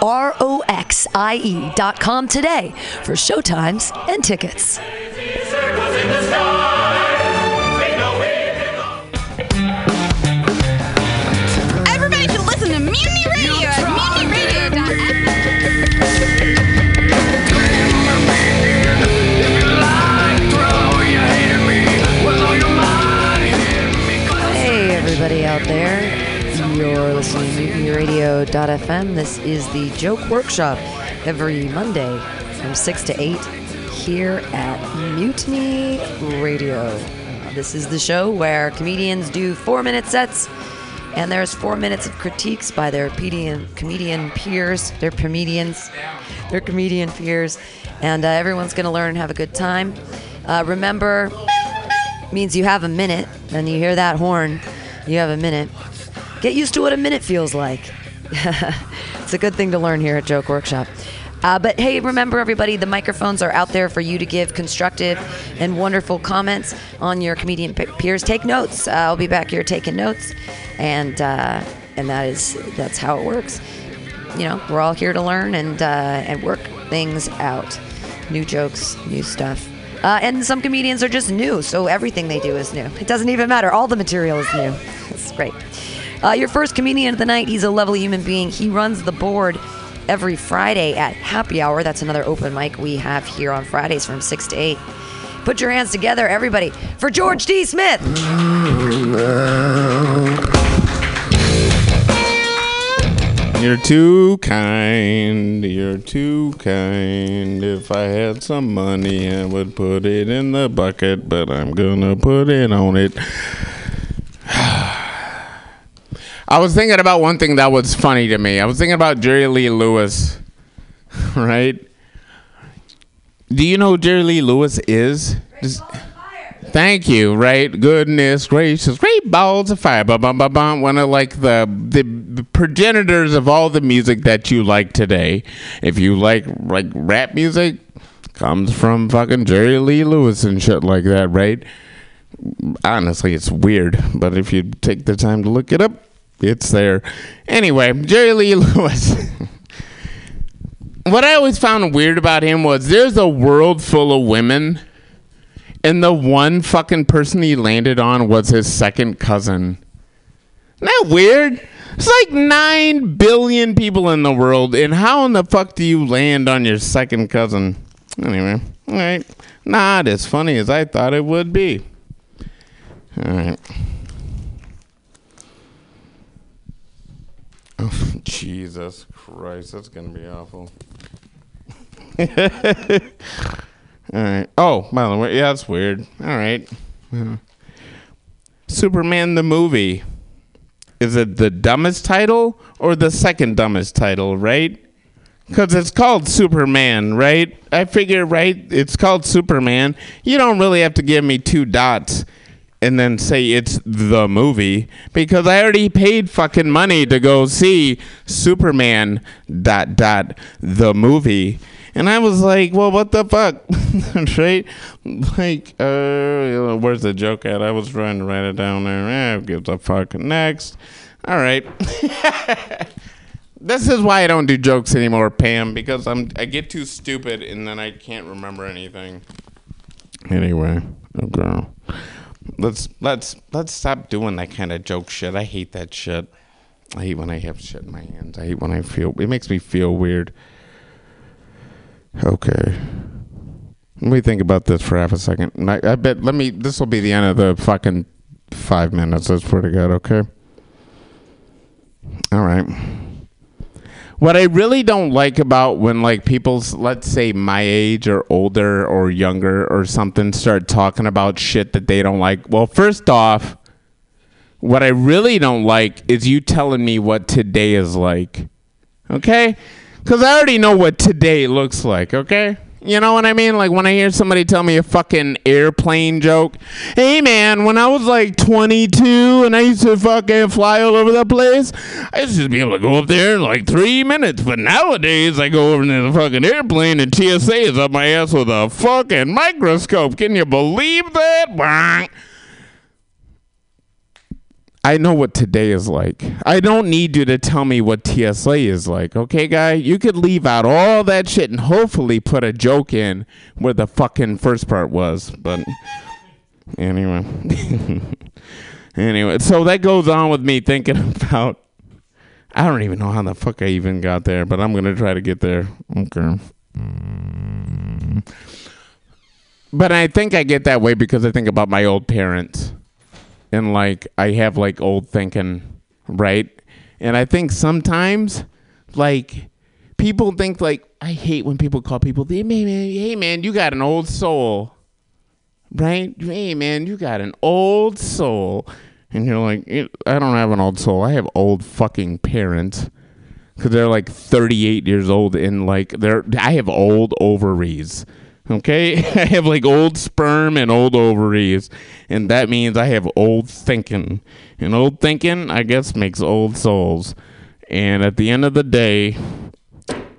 R-O-X-I-E dot today for showtimes and tickets. MutinyRadio.fm. This is the Joke Workshop every Monday from 6 to 8 here at Mutiny Radio. This is the show where comedians do four minute sets, and there's four minutes of critiques by their comedian, comedian peers, their comedians, their comedian peers, and uh, everyone's going to learn and have a good time. Uh, remember, means you have a minute, and you hear that horn, you have a minute. Get used to what a minute feels like. it's a good thing to learn here at Joke Workshop. Uh, but hey, remember everybody, the microphones are out there for you to give constructive and wonderful comments on your comedian peers. Take notes. Uh, I'll be back here taking notes, and uh, and that is that's how it works. You know, we're all here to learn and uh, and work things out. New jokes, new stuff. Uh, and some comedians are just new, so everything they do is new. It doesn't even matter. All the material is new. It's great. Uh, your first comedian of the night, he's a lovely human being. He runs the board every Friday at Happy Hour. That's another open mic we have here on Fridays from 6 to 8. Put your hands together, everybody, for George D. Smith. You're too kind. You're too kind. If I had some money, I would put it in the bucket, but I'm gonna put it on it. I was thinking about one thing that was funny to me. I was thinking about Jerry Lee Lewis, right? Do you know who Jerry Lee Lewis is? Does- Thank you. Right. Goodness gracious. Great balls of fire. Bum, bum, bum, bum. One of like the the progenitors of all the music that you like today. If you like like rap music, comes from fucking Jerry Lee Lewis and shit like that, right? Honestly, it's weird, but if you take the time to look it up, it's there. Anyway, Jerry Lee Lewis. what I always found weird about him was there's a world full of women and the one fucking person he landed on was his second cousin. Isn't that weird? It's like 9 billion people in the world, and how in the fuck do you land on your second cousin? Anyway, alright. Not as funny as I thought it would be. Alright. Oh, Jesus Christ, that's gonna be awful. All right. Oh, by the way, yeah, that's weird. All right. Yeah. Uh-huh. Superman the movie. Is it the dumbest title or the second dumbest title, right? Because it's called Superman, right? I figure, right? It's called Superman. You don't really have to give me two dots and then say it's the movie because I already paid fucking money to go see Superman dot dot the movie. And I was like, well, what the fuck? right? Like, uh, where's the joke at? I was trying to write it down there. Eh, gives a fuck? Next. All right. this is why I don't do jokes anymore, Pam, because I'm I get too stupid and then I can't remember anything. Anyway, okay. Let's let's let's stop doing that kind of joke shit. I hate that shit. I hate when I have shit in my hands. I hate when I feel it makes me feel weird. Okay. Let me think about this for half a second. I, I bet let me this will be the end of the fucking five minutes, I swear to God, okay? All right. What I really don't like about when like people's let's say my age or older or younger or something start talking about shit that they don't like. Well, first off, what I really don't like is you telling me what today is like. Okay? Cuz I already know what today looks like, okay? You know what I mean? Like when I hear somebody tell me a fucking airplane joke. Hey man, when I was like 22 and I used to fucking fly all over the place, I used to be able to go up there in like three minutes. But nowadays, I go over in the fucking airplane and TSA is up my ass with a fucking microscope. Can you believe that? I know what today is like. I don't need you to tell me what TSA is like, okay, guy? You could leave out all that shit and hopefully put a joke in where the fucking first part was. But anyway. anyway, so that goes on with me thinking about. I don't even know how the fuck I even got there, but I'm going to try to get there. Okay. But I think I get that way because I think about my old parents and like I have like old thinking, right? And I think sometimes like people think like I hate when people call people, hey man, hey man, you got an old soul, right? Hey man, you got an old soul, and you're like, eh, I don't have an old soul. I have old fucking parents because they're like 38 years old and like they're I have old ovaries. Okay, I have like old sperm and old ovaries, and that means I have old thinking. And old thinking, I guess, makes old souls. And at the end of the day,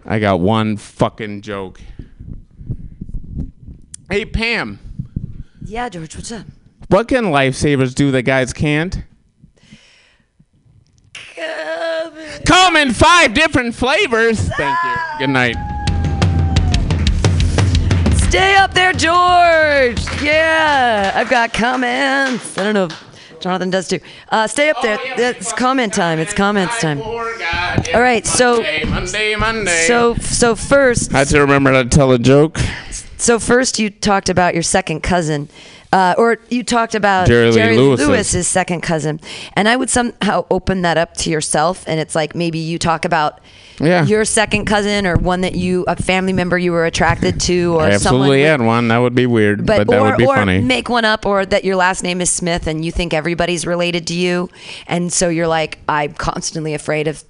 I got one fucking joke. Hey, Pam, Yeah, George, what's up? what can lifesavers do that guys can't? Come in five different flavors. Thank you. Good night. Stay up there, George. Yeah, I've got comments. I don't know. if Jonathan does too. Uh, stay up there. It's comment time. It's comments time. All right, so Monday, Monday, Monday. so so first, I had to remember to tell a joke. so first you talked about your second cousin. Uh, or you talked about Jerry Lee Lewis's. Lewis's second cousin, and I would somehow open that up to yourself, and it's like maybe you talk about Yeah. your second cousin or one that you a family member you were attracted to, or I absolutely had one. That would be weird, but, but, that or, would be or funny. make one up or that your last name is Smith and you think everybody's related to you and so you're like I'm constantly afraid of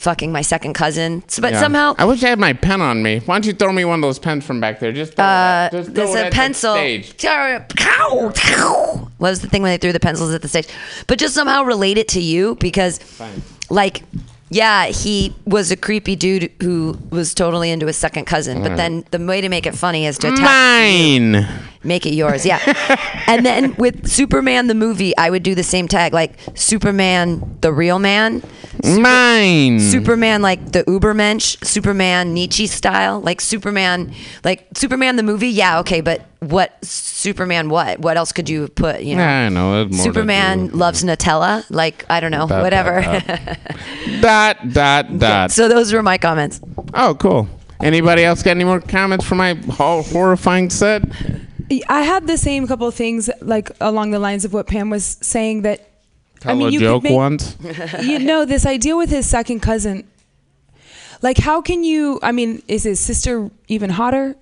fucking my second cousin So- but Yeah. somehow I wish I had my pen on me. Why don't you throw me one of those pens from back there? Just throw uh, it. Just there's a the pencil stage. what was the thing when they threw the pencils at the stage but just somehow relate it to you because like yeah, he was a creepy dude who was totally into his second cousin. But then the way to make it funny is to attack Mine. Make it yours, yeah. and then with Superman the movie, I would do the same tag, like Superman the real man, Mine. Superman like the Ubermensch, Superman Nietzsche style, like Superman, like Superman the movie. Yeah, okay, but what Superman? What? What else could you put? You know, I know. Superman loves Nutella. Like I don't know, Dot, whatever. Dot dot dot. so those were my comments. oh, cool. Anybody else got any more comments for my horrifying set? I had the same couple of things like along the lines of what Pam was saying that Tell I mean a you joke make- once. you know this idea with his second cousin like how can you i mean is his sister even hotter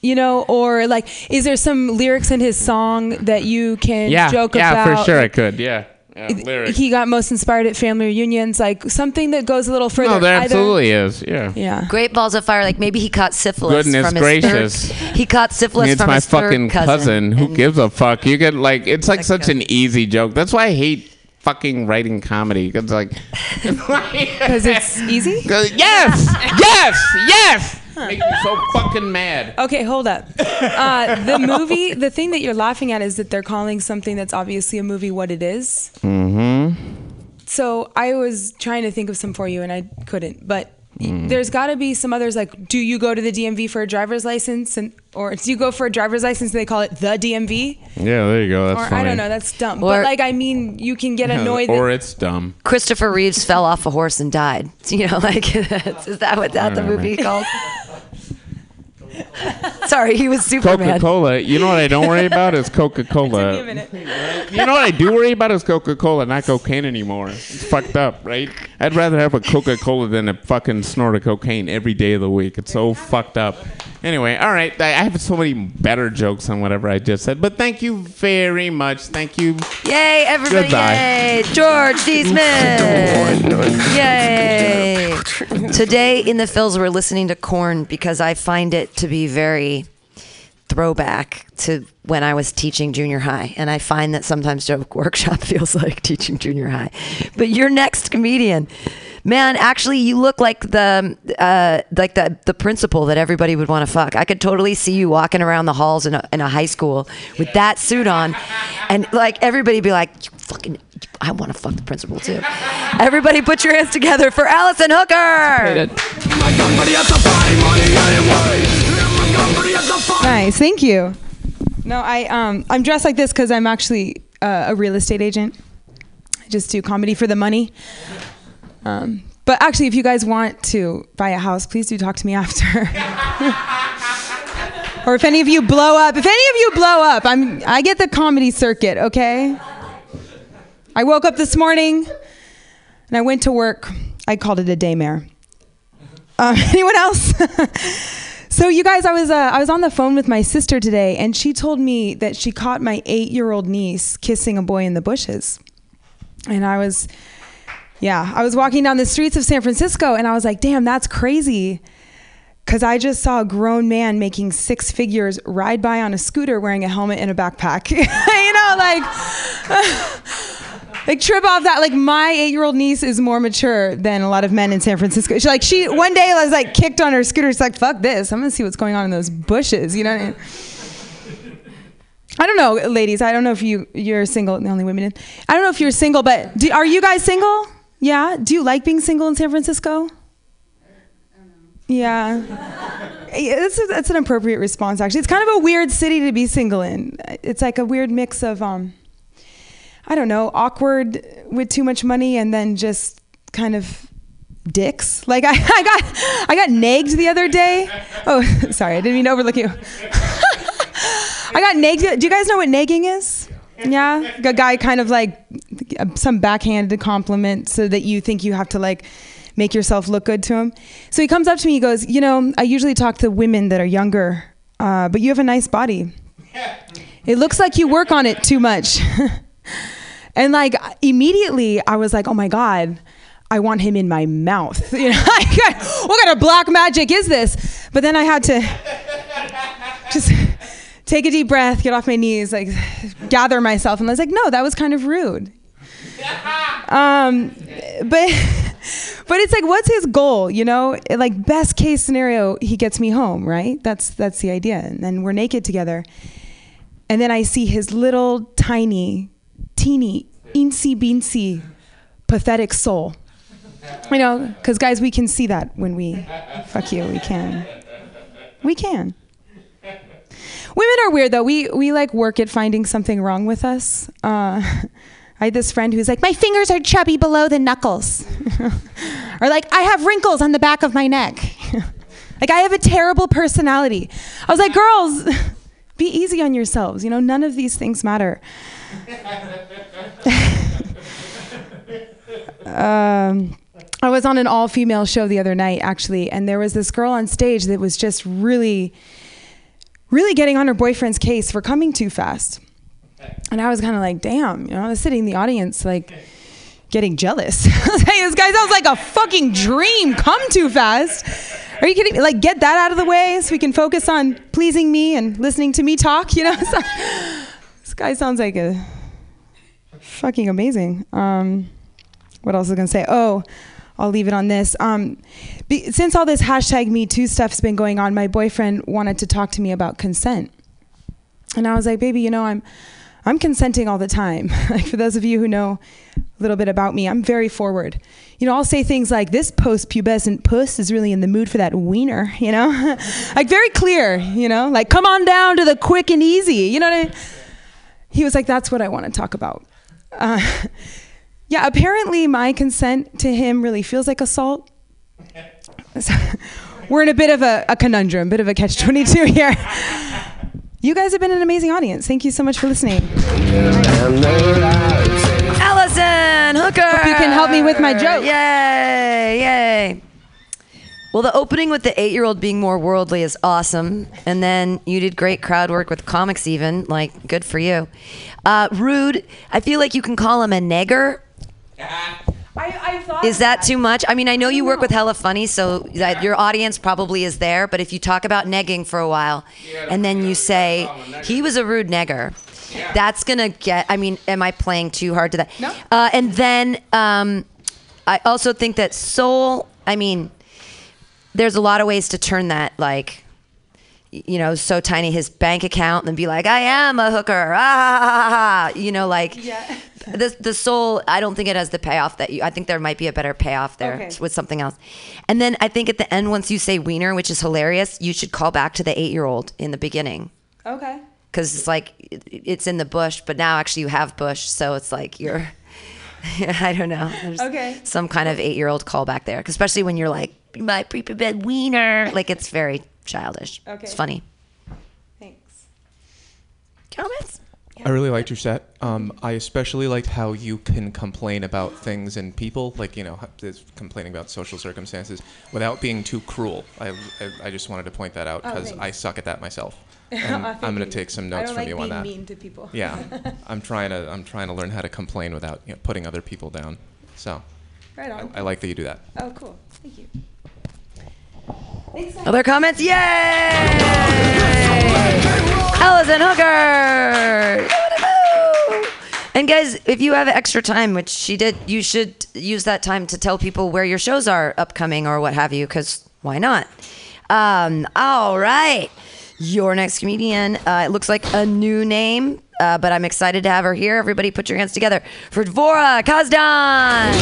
you know or like is there some lyrics in his song that you can Yeah, joke yeah, about for sure I could. Yeah, yeah lyrics. he got most inspired at family reunions like something that goes a little further no, there Either- absolutely is. Yeah. yeah Great balls of fire. Like maybe he caught syphilis Goodness from his gracious. third. He caught syphilis it's from my his third fucking cousin. Who gives a fuck? You get like it's like Like such an easy joke. That's why I hate fucking writing comedy. It's like because it's easy. yes, yes, yes. Make me so fucking mad. Okay, hold up. Uh, the movie, the thing that you're laughing at is that they're calling something that's obviously a movie what it is. Mm-hmm. So I was trying to think of some for you and I couldn't. But Mm. there's got to be some others like, do you go to the DMV for a driver's license, and or do you go for a driver's license and they call it the DMV? Yeah, there you go. That's Or funny. I don't know, that's dumb. Or- but like, I mean, you can get annoyed. or that, it's dumb. Christopher Reeves fell off a horse and died. You know, like is that what that the movie called? Sorry, he was Superman. Coca Cola. You know what I don't worry about is Coca Give me a Cola. You know what I do worry about is Coca Cola, not cocaine anymore. It's fucked up, right? I'd rather have a Coca Cola than a fucking snort of cocaine every day of the week. It's so fucked up. Anyway, all right. I I have so many better jokes on whatever I just said, but thank you very much. Thank you. Yay, everybody! Goodbye. Yay, George D. Smith! Yay! Today in the Phils, we're listening to Korn because I find it to be very throwback to when I was teaching junior high, and I find that sometimes joke workshop feels like teaching junior high. But your next comedian, man, actually, you look like the uh, like the the principal that everybody would want to fuck. I could totally see you walking around the halls in a, in a high school with that suit on, and like everybody be like, "You fucking I want to fuck the principal too. Everybody, put your hands together for Allison Hooker. Nice, thank you. No, I um I'm dressed like this because I'm actually uh, a real estate agent. I just do comedy for the money. Um, but actually, if you guys want to buy a house, please do talk to me after. or if any of you blow up, if any of you blow up, I'm I get the comedy circuit. Okay. I woke up this morning and I went to work. I called it a daymare. Uh, anyone else? So you guys, I was uh, I was on the phone with my sister today, and she told me that she caught my eight year old niece kissing a boy in the bushes, and I was, yeah, I was walking down the streets of San Francisco, and I was like, damn, that's crazy, because I just saw a grown man making six figures ride by on a scooter wearing a helmet and a backpack, you know, like. like trip off that like my eight year old niece is more mature than a lot of men in San Francisco. She like she one day was like kicked on her scooter. She's like, fuck this. I'm gonna see what's going on in those bushes. You know what I mean? I don't know, ladies. I don't know if you you're single. The only women in. I don't know if you're single, but do, are you guys single? Yeah. Do you like being single in San Francisco? Yeah. It's, it's an appropriate response, actually. It's kind of a weird city to be single in. It's like a weird mix of um, I don't know, awkward with too much money and then just kind of dicks. Like I, I got I got negged the other day. Oh, sorry, I didn't mean to overlook you. I got negged. Do you guys know what negging is? Yeah, a guy kind of like some backhanded compliment so that you think you have to like make yourself look good to him. So he comes up to me. He goes, "You know, I usually talk to women that are younger, uh, but you have a nice body. It looks like you work on it too much." And like immediately I was like, oh my God, I want him in my mouth. You know, what kind of black magic is this? But then I had to just take a deep breath, get off my knees, like gather myself, and I was like, no, that was kind of rude. Um, but but it's like, what's his goal? You know, like best case scenario, he gets me home, right? That's that's the idea, and then we're naked together, and then I see his little tiny teeny, eensy beensy, pathetic soul. You know, because guys, we can see that when we fuck you. We can. We can. Women are weird though. We we like work at finding something wrong with us. Uh, I had this friend who's like, my fingers are chubby below the knuckles, or like I have wrinkles on the back of my neck. like I have a terrible personality. I was like, girls, be easy on yourselves. You know, none of these things matter. um, I was on an all female show the other night, actually, and there was this girl on stage that was just really, really getting on her boyfriend's case for coming too fast. And I was kind of like, damn, you know, I was sitting in the audience, like, getting jealous. Hey, this guy sounds like a fucking dream. Come too fast. Are you kidding me? Like, get that out of the way so we can focus on pleasing me and listening to me talk, you know? So, this guy sounds like a fucking amazing. Um, what else was I gonna say? Oh, I'll leave it on this. Um, be, since all this hashtag Me Too stuff's been going on, my boyfriend wanted to talk to me about consent, and I was like, "Baby, you know, I'm, I'm consenting all the time. like for those of you who know a little bit about me, I'm very forward. You know, I'll say things like, "This post-pubescent puss is really in the mood for that wiener," you know, like very clear. You know, like come on down to the quick and easy. You know what I mean? He was like, "That's what I want to talk about." Uh, yeah, apparently my consent to him really feels like assault. We're in a bit of a, a conundrum, a bit of a catch 22 here. You guys have been an amazing audience. Thank you so much for listening. Allison Hooker. Hope you can help me with my joke. Yay! Yay! Well, the opening with the eight-year-old being more worldly is awesome, and then you did great crowd work with comics. Even like, good for you. Uh, rude. I feel like you can call him a nigger. I, I thought Is that too much? I mean, I know you work with Hella Funny, so that your audience probably is there. But if you talk about negging for a while, and then you say he was a rude negger, that's gonna get. I mean, am I playing too hard to that? No. Uh, and then um, I also think that soul. I mean, there's a lot of ways to turn that like. You know, so tiny his bank account, and be like, "I am a hooker," ah, you know, like, the the soul. I don't think it has the payoff that you. I think there might be a better payoff there Okay. with something else. And then I think at the end, once you say wiener, which is hilarious, you should call back to the eight year old in the beginning Okay. because it's like it's in the bush, but now actually you have bush, so it's like you're. I don't know. There's Okay. Some kind of eight year old callback there, especially when you're like my pre-bed wiener. Like it's very childish. Okay. It's funny. Thanks. Comments. I really liked your set. Um, I especially liked how you can complain about things and people, like you know, complaining about social circumstances without being too cruel. I, I, I just wanted to point that out Oh, because thanks. I suck at that myself. And I'm gonna take some notes I from like you on that. mean to people. Yeah, I'm trying to I'm trying to learn how to complain without you know, putting other people down. So Right I, on. I like that you do that. oh, cool. Thank you. Other comments? Yay! Allison Hooker! And guys, if you have extra time, which she did, you should use that time to tell people where your shows are upcoming or what have you, because why not? Um, all right. Your next comedian, uh, it looks like a new name, uh, but I'm excited to have her here. Everybody put your hands together for Dvora Kazdan!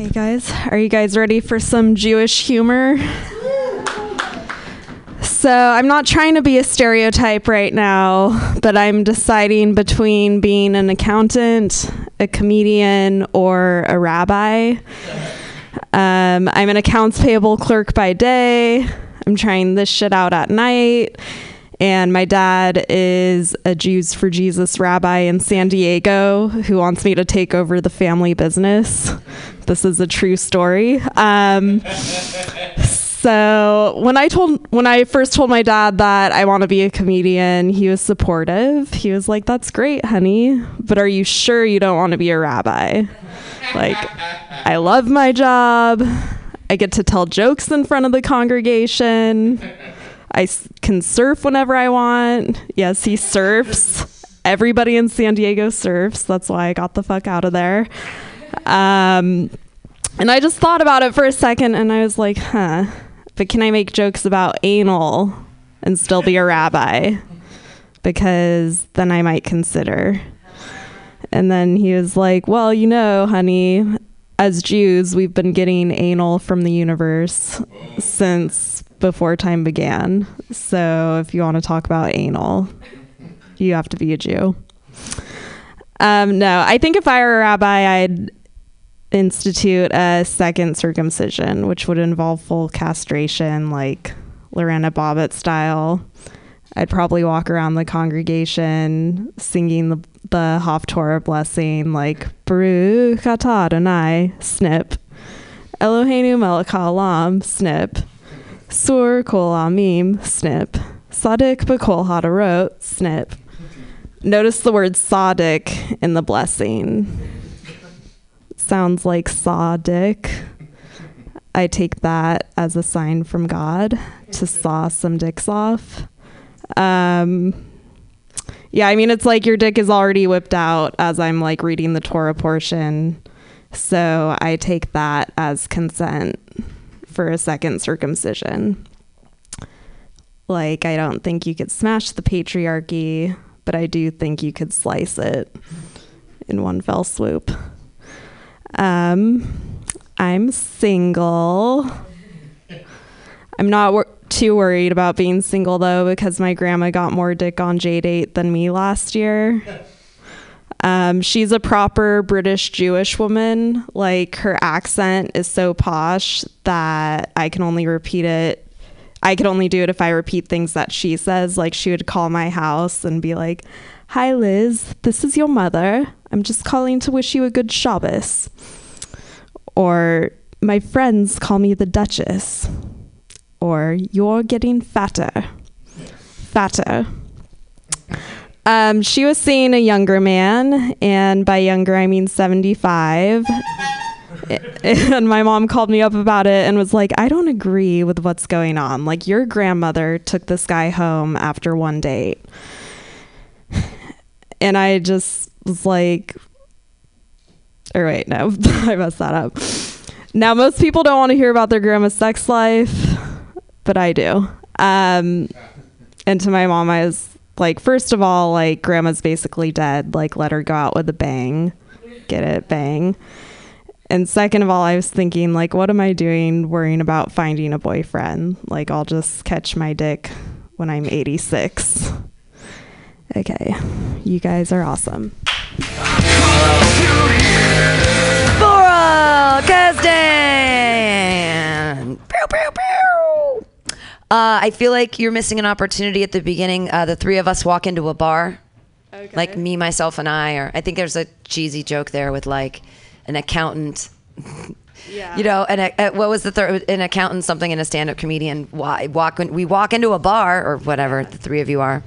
Hey guys, are you guys ready for some Jewish humor? So, I'm not trying to be a stereotype right now, but I'm deciding between being an accountant, a comedian, or a rabbi. Um, I'm an accounts payable clerk by day. I'm trying this shit out at night. And my dad is a Jews for Jesus rabbi in San Diego who wants me to take over the family business. This is a true story. Um, so when I told when I first told my dad that I want to be a comedian, he was supportive. He was like, "That's great, honey, but are you sure you don't want to be a rabbi?" Like, I love my job. I get to tell jokes in front of the congregation. I can surf whenever I want. Yes, he surfs. Everybody in San Diego surfs. That's why I got the fuck out of there. Um, and I just thought about it for a second and I was like, huh, but can I make jokes about anal and still be a rabbi? Because then I might consider. And then he was like, well, you know, honey, as Jews, we've been getting anal from the universe since before time began. So if you want to talk about anal, you have to be a Jew. Um, no, I think if I were a rabbi, I'd institute a second circumcision, which would involve full castration, like Lorena Bobbitt style. I'd probably walk around the congregation singing the, the Haftorah blessing, like Baruch atah Adonai, snip. Eloheinu melech haolam, snip. Sur kol amim, snip. Sadik b'kol hadarot, snip. Notice the word sadik in the blessing. Sounds like saw dick. I take that as a sign from God to saw some dicks off. Um, yeah, I mean, it's like your dick is already whipped out as I'm like reading the Torah portion. So I take that as consent for a second circumcision. Like, I don't think you could smash the patriarchy, but I do think you could slice it in one fell swoop. Um, I'm single. I'm not wor- too worried about being single though because my grandma got more dick on JDate than me last year. Um, she's a proper British Jewish woman. Like her accent is so posh that I can only repeat it. I could only do it if I repeat things that she says. Like she would call my house and be like, "Hi Liz, this is your mother. I'm just calling to wish you a good Shabbos." Or my friends call me the Duchess. Or you're getting fatter. Fatter. Um, she was seeing a younger man, and by younger I mean 75. and my mom called me up about it and was like, I don't agree with what's going on. Like, your grandmother took this guy home after one date. And I just was like, or wait, no, I messed that up. Now, most people don't want to hear about their grandma's sex life, but I do. Um, and to my mom, I was like, first of all, like grandma's basically dead. Like let her go out with a bang, get it, bang. And second of all, I was thinking, like, what am I doing worrying about finding a boyfriend? Like, I'll just catch my dick when I'm 86. Okay. You guys are awesome. Kazdan. Pew, pew, pew. Uh, I feel like you're missing an opportunity at the beginning. Uh, the three of us walk into a bar, like me, myself, and I. Or I think there's a cheesy joke there with like an accountant. Yeah. You know, and a, what was the third? An accountant, something, and a stand-up comedian. Wa- Walk. We walk into a bar or whatever. The three of you are.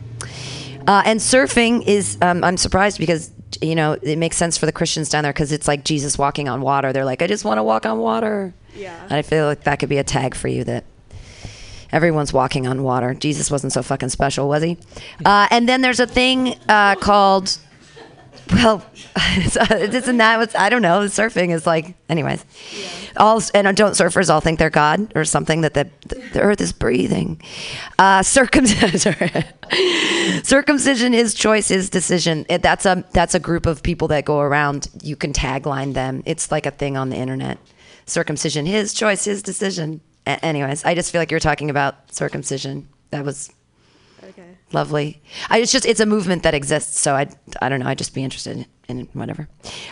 Uh, and surfing is, um, I'm surprised because, you know, it makes sense for the Christians down there because it's like Jesus walking on water. They're like, I just want to walk on water. Yeah. And I feel like that could be a tag for you that everyone's walking on water. Jesus wasn't so fucking special, was he? Uh, and then there's a thing uh, called, well, uh, and that was, I don't know, surfing is like, anyways. All and don't surfers all think they're God or something that the, the earth is breathing. Uh, circumcision, circumcision is choice, is decision. It, that's a that's a group of people that go around. You can tagline them. It's like a thing on the internet. Circumcision, his choice, his decision. A- anyways, I just feel like you're talking about circumcision. That was. Lovely. I, it's just it's a movement that exists. So I I don't know. I'd just be interested in, in whatever.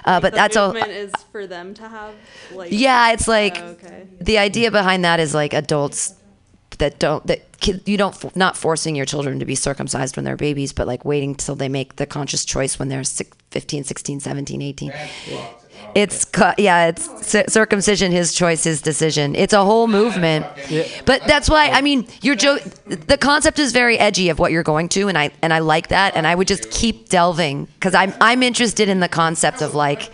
Uh, but that's all. Movement is for them to have like Yeah, it's like Oh, okay. the idea behind that is like adults that don't that kid, you don't not forcing your children to be circumcised when they're babies, but like waiting till they make the conscious choice when they're six, 15, 16, 17, 18. It's cu- yeah, it's cir- circumcision. His choice, his decision. It's a whole movement. But that's why I mean, your joke. The concept is very edgy of what you're going to, and I and I like that. And I would just keep delving because I'm I'm interested in the concept of like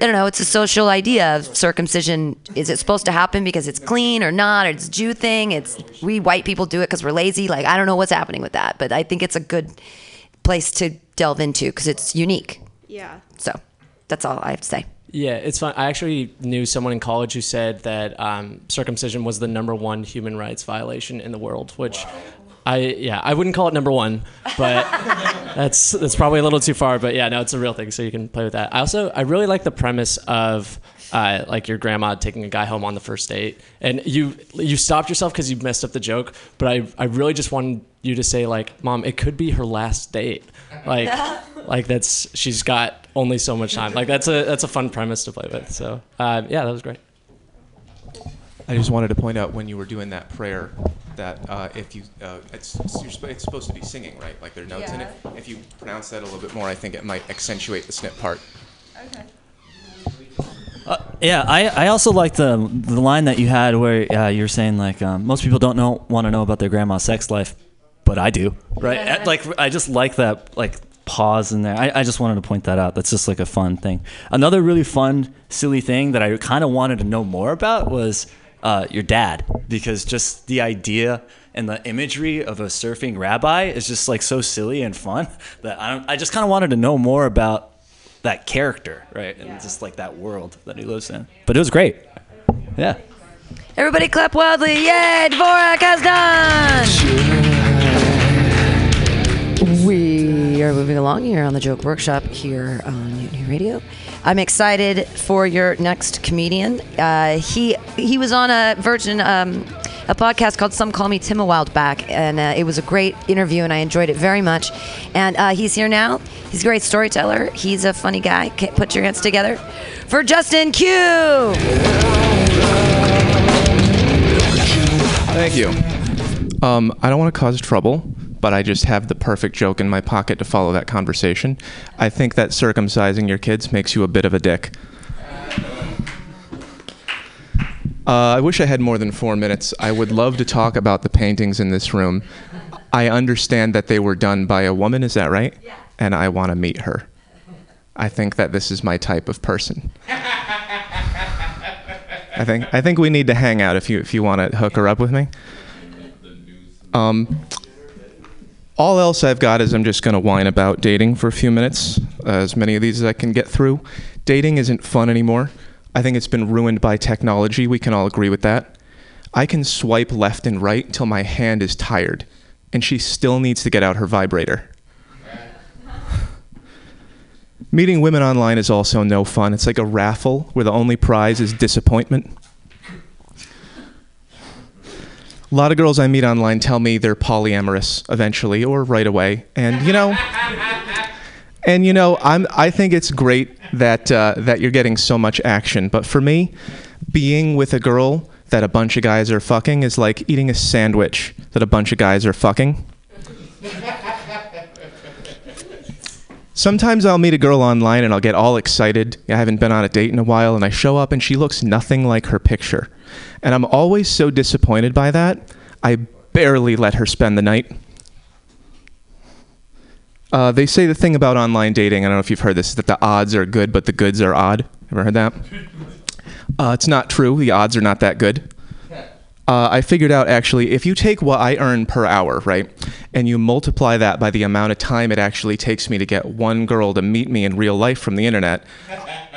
I don't know. It's a social idea of circumcision. Is it supposed to happen because it's clean or not? Or it's a Jew thing. It's we white people do it because we're lazy. Like I don't know what's happening with that, but I think it's a good place to delve into because it's unique. Yeah. So that's all I have to say. Yeah, it's fun. I actually knew someone in college who said that um, circumcision was the number one human rights violation in the world, which I yeah I wouldn't call it number one, but that's that's probably a little too far. But yeah, no, it's a real thing, so you can play with that. I also I really like the premise of. Uh, like your grandma taking a guy home on the first date, and you you stopped yourself because you messed up the joke. But I I really just wanted you to say like, mom, it could be her last date. Like like that's she's got only so much time. Like that's a that's a fun premise to play with. So uh, yeah, that was great. I just wanted to point out when you were doing that prayer that uh, if you, uh, it's, you're, sp- it's supposed to be singing, right? Like there are notes in it. If you pronounce that a little bit more, I think it might accentuate the snip part. Okay. Yeah, I, I also like the the line that you had where uh, you're saying like um, most people don't know want to know about their grandma's sex life, but I do, right? Uh, Like I just like that like pause in there. I, I just wanted to point that out. That's just like a fun thing. Another really fun silly thing that I kind of wanted to know more about was uh, your dad because just the idea and the imagery of a surfing rabbi is just like so silly and fun that I don't, I just kind of wanted to know more about that character, right? And just like that world that he lives in. But it was great. Yeah. Everybody clap wildly. Yay, Dvorak has done! We are moving along here on the Joke Workshop here on Mutiny Radio. I'm excited for your next comedian. Uh, he he was on a Virgin um, a podcast called Some Call Me Tim a while back, and uh, it was a great interview, and I enjoyed it very much. And uh, he's here now. He's a great storyteller. He's a funny guy. Put your hands together for Justin Q. Thank you. Um, I don't want to cause trouble, but I just have the perfect joke in my pocket to follow that conversation. I think that circumcising your kids makes you a bit of a dick. Uh, I wish I had more than four minutes. I would love to talk about the paintings in this room. I understand that they were done by a woman, is that right? Yeah. And I want to meet her. I think that this is my type of person. I think I think we need to hang out if you if you want to hook her up with me. Um, all else I've got is I'm just going to whine about dating for a few minutes, uh, as many of these as I can get through. Dating isn't fun anymore. I think it's been ruined by technology. We can all agree with that. I can swipe left and right till my hand is tired. and she still needs to get out her vibrator. Meeting women online is also no fun. It's like a raffle where the only prize is disappointment. A lot of girls I meet online tell me they're polyamorous eventually or right away. And you know, and you know, I'm I think it's great that uh, that you're getting so much action. But for me, being with a girl that a bunch of guys are fucking is like eating a sandwich that a bunch of guys are fucking. Sometimes I'll meet a girl online and I'll get all excited. I haven't been on a date in a while, and I show up and she looks nothing like her picture. And I'm always so disappointed by that. I barely let her spend the night. Uh, they say the thing about online dating, I don't know if you've heard this, that the odds are good, but the goods are odd. Ever heard that? Uh, it's not true. The odds are not that good. Uh, I figured out actually, if you take what I earn per hour, right, and you multiply that by the amount of time it actually takes me to get one girl to meet me in real life from the internet,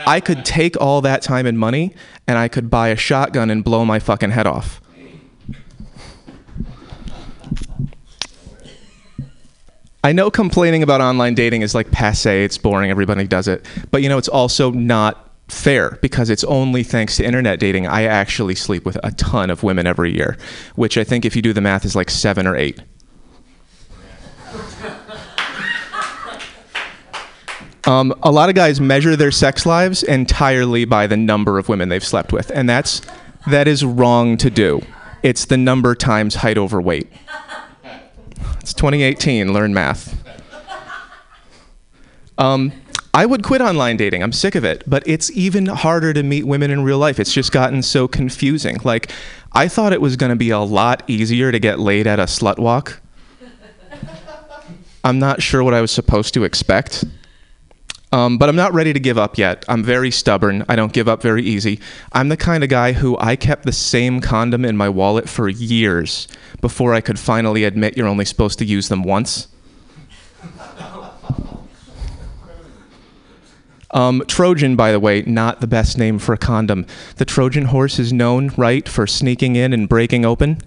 I could take all that time and money and I could buy a shotgun and blow my fucking head off. I know complaining about online dating is like passe, it's boring, everybody does it. But you know, it's also not fair because it's only thanks to internet dating I actually sleep with a ton of women every year, which I think if you do the math is like 7 or 8. Um, a lot of guys measure their sex lives entirely by the number of women they've slept with, and that's that is wrong to do. It's the number times height over weight. It's 2018. Learn math. Um, I would quit online dating. I'm sick of it. But it's even harder to meet women in real life. It's just gotten so confusing. Like, I thought it was going to be a lot easier to get laid at a slut walk. I'm not sure what I was supposed to expect. Um, but I'm not ready to give up yet. I'm very stubborn. I don't give up very easy. I'm the kind of guy who I kept the same condom in my wallet for years before I could finally admit you're only supposed to use them once. Um, Trojan, by the way, not the best name for a condom. The Trojan horse is known, right, for sneaking in and breaking open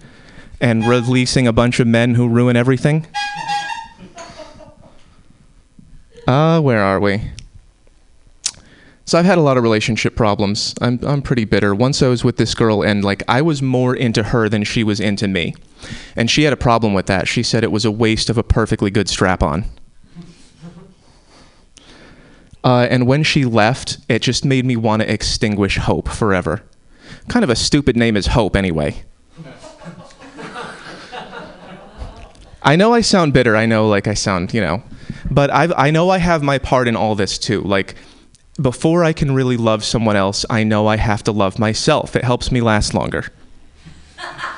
and releasing a bunch of men who ruin everything. Uh, where are we? So I've had a lot of relationship problems. I'm I'm pretty bitter. Once I was with this girl and like I was more into her than she was into me. And she had a problem with that. She said it was a waste of a perfectly good strap on. Uh, and when she left, it just made me want to extinguish hope forever. Kind of a stupid name is Hope, anyway. I know I sound bitter. I know, like, I sound, you know. But I've, I know I have my part in all this, too. Like, before I can really love someone else, I know I have to love myself. It helps me last longer.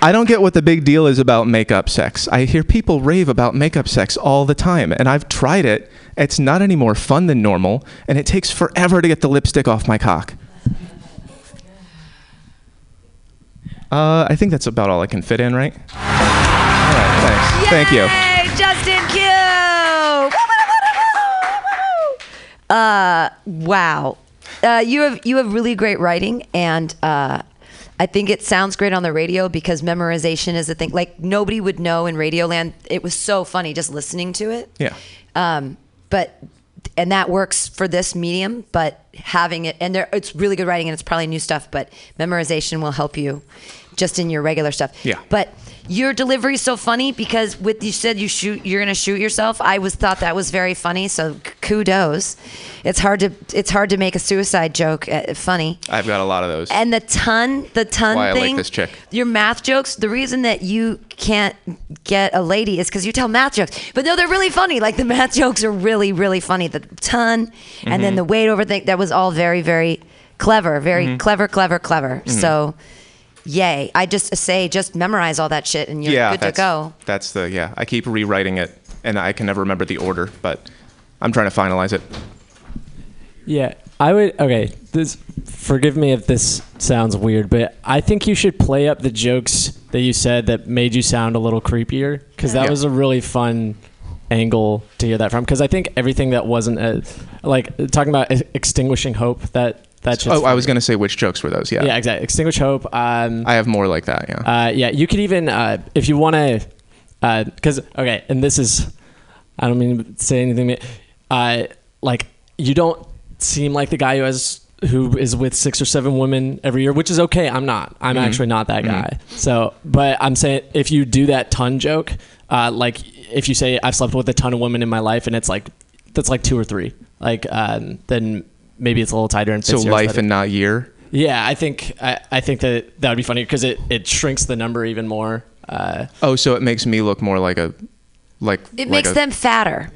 I don't get what the big deal is about makeup sex. I hear people rave about makeup sex all the time, and I've tried it. It's not any more fun than normal, and it takes forever to get the lipstick off my cock. Uh, I think that's about all I can fit in, right? All right, thanks. Thank you. Yay, Justin Q. Uh, wow. Uh, you have you have really great writing, and uh, I think it sounds great on the radio because memorization is a thing. Like nobody would know in Radioland. It was so funny just listening to it. Yeah. Um, but and that works for this medium. But having it and there, it's really good writing and it's probably new stuff. But memorization will help you just in your regular stuff. Yeah. But your delivery is so funny because with you said you shoot you're gonna shoot yourself. I was thought that was very funny. So kudos. It's hard to it's hard to make a suicide joke uh, funny. I've got a lot of those. And the ton, the ton Why I like this chick. Your math jokes. The reason that you can't get a lady is because you tell math jokes. But no, they're really funny. Like the math jokes are really, really funny. The ton, and Mm-hmm. then the weight over thing. That was all very, very clever. Very Mm-hmm. clever, clever, clever. So, yay! I just say, just memorize all that shit, and you're yeah, good to that's, go. That's the yeah. I keep rewriting it, and I can never remember the order, but I'm trying to finalize it. Yeah, I would. Okay, this. Forgive me if this sounds weird, but I think you should play up the jokes that you said that made you sound a little creepier, because that Yeah. was a really fun angle to hear that from. Because I think everything that wasn't a, like talking about extinguishing hope that That shit's Oh, I was gonna say which jokes were those? Yeah. Yeah, exactly. Extinguish hope. Um, I have more like that. Yeah. uh, yeah, you could even uh, if you want to, because okay, and this is, I don't mean to say anything. Uh, like you don't seem like the guy who has who is with six or seven women every year, which is okay. I'm not. I'm Mhm. actually not that Mhm. guy. So, but I'm saying if you do that ton joke, uh, like if you say I've slept with a ton of women in my life, and it's like that's like two or three, like um, then maybe it's a little tighter and so life and not year. Yeah, I think I, I think that that would be funny because it, it shrinks the number even more. Uh, Oh, so it makes me look more like a, like. It like makes a- them fatter.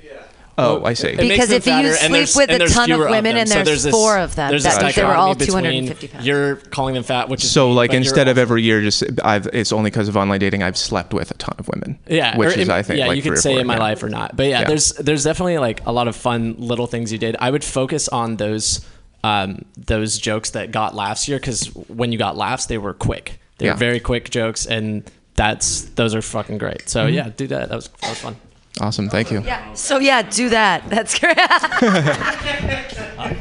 Oh, I see. It Because if you fatter, and sleep with a ton of women them. and So there's this- four of them, there's that this means they were all 250 pounds. You're calling them fat, which is So mean, like instead of every year, just I've it's only because of online dating I've slept with a ton of women. Yeah, which or is in- I think yeah, like you could say four, in my yeah. life or not, but yeah, Yeah. there's there's definitely like a lot of fun little things you did. I would focus on those um, those jokes that got laughs here because when you got laughs, they were quick. They Yeah. were very quick jokes, and that's those are fucking great. So Mhm. yeah, do that. That was that was fun. Awesome, thank you. Yeah. So yeah, do that. That's great.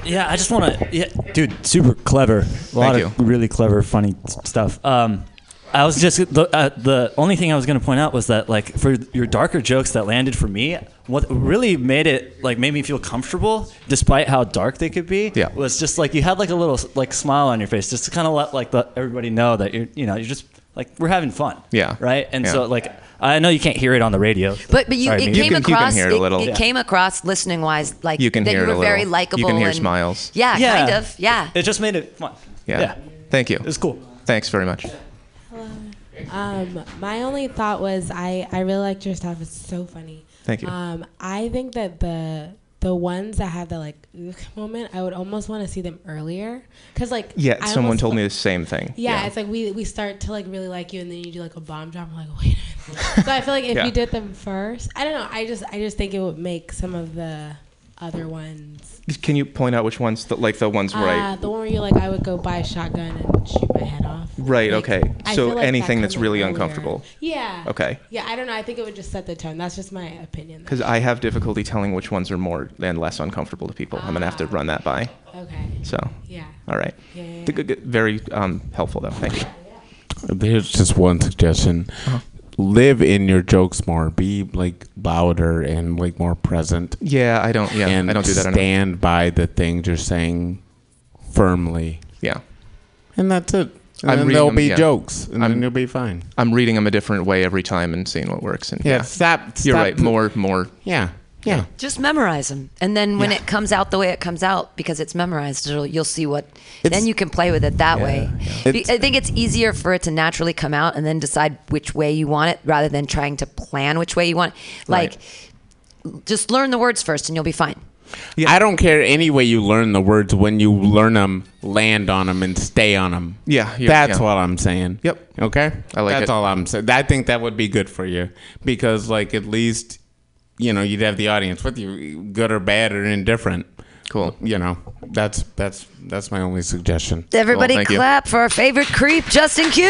Yeah, I just want to. Yeah, dude, super clever. A lot Thank of really clever, funny stuff. Um, I was just the uh, the only thing I was going to point out was that like for your darker jokes that landed for me, what really made it like made me feel comfortable, despite how dark they could be, Yeah. was just like you had like a little like smile on your face, just to kind of let like the, everybody know that you're you know you're just like we're having fun. Yeah. Right. And Yeah. so like I know you can't hear it on the radio, But but you Sorry, it came You can- you can across hear it a little. it, Yeah. came across listening wise like You can that hear you it were a little. very You likable. can hear and- smiles. Yeah, Yeah. kind of. Yeah. It just made it fun. Yeah. Yeah. Thank you. It was cool. Thanks very much. Hello. Um, my only thought was I, I really liked your stuff. It's so funny. Thank you. Um, I think that the the ones that have the like moment, I would almost want to see them earlier, cause like Yeah, I someone told feel- me the same thing. Yeah, it's like we we start to like really like you, and then you do like a bomb drop. I'm like, wait a minute. so I feel like if Yeah. you did them first, I don't know. I just I just think it would make some of the other ones. Can you point out which ones, the, like the ones where I Uh, the one where you're like, I would go buy a shotgun and shoot my head off. Right, Like, okay. So feel like that anything that's really earlier. uncomfortable. Yeah. Okay. Yeah, I don't know. I think it would just set the tone. That's just my opinion. Because I have difficulty telling which ones are more and less uncomfortable to people. I'm gonna have to run that by. Okay. So. Yeah. All right. Yeah, yeah, Good- good- good. Very um, helpful though. Thank you. There's just one suggestion. Uh-huh. Live in your jokes more. Be like louder and like more present. Yeah, I don't. Yeah, and I don't do that enough. Stand by the things you're saying firmly. Yeah. And that's it. And I'm then there'll them- be yeah. jokes, and I'm- then you'll be fine. I'm reading them a different way every time and seeing what works. And Yeah, yeah, stop- You're stop right. More, more. Yeah. Yeah. Just memorize them, and then when Yeah. it comes out the way it comes out, because it's memorized, it'll, you'll see what. It's- then you can play with it that Yeah, way. yeah. I think it's easier for it to naturally come out, and then decide which way you want it, rather than trying to plan which way you want. it. Like, just learn the words first, and you'll be fine. Yeah. I don't care any way you learn the words. When you learn them, land on them and stay on them. Yeah, that's yeah. what I'm saying. Yep. Okay. I like That's it. all I'm saying. I think that would be good for you because, like, at least you know you'd have the audience with you, good or bad or indifferent. Cool. You know, that's that's that's my only suggestion. Everybody thank you. clap for our favorite creep, Justin Q.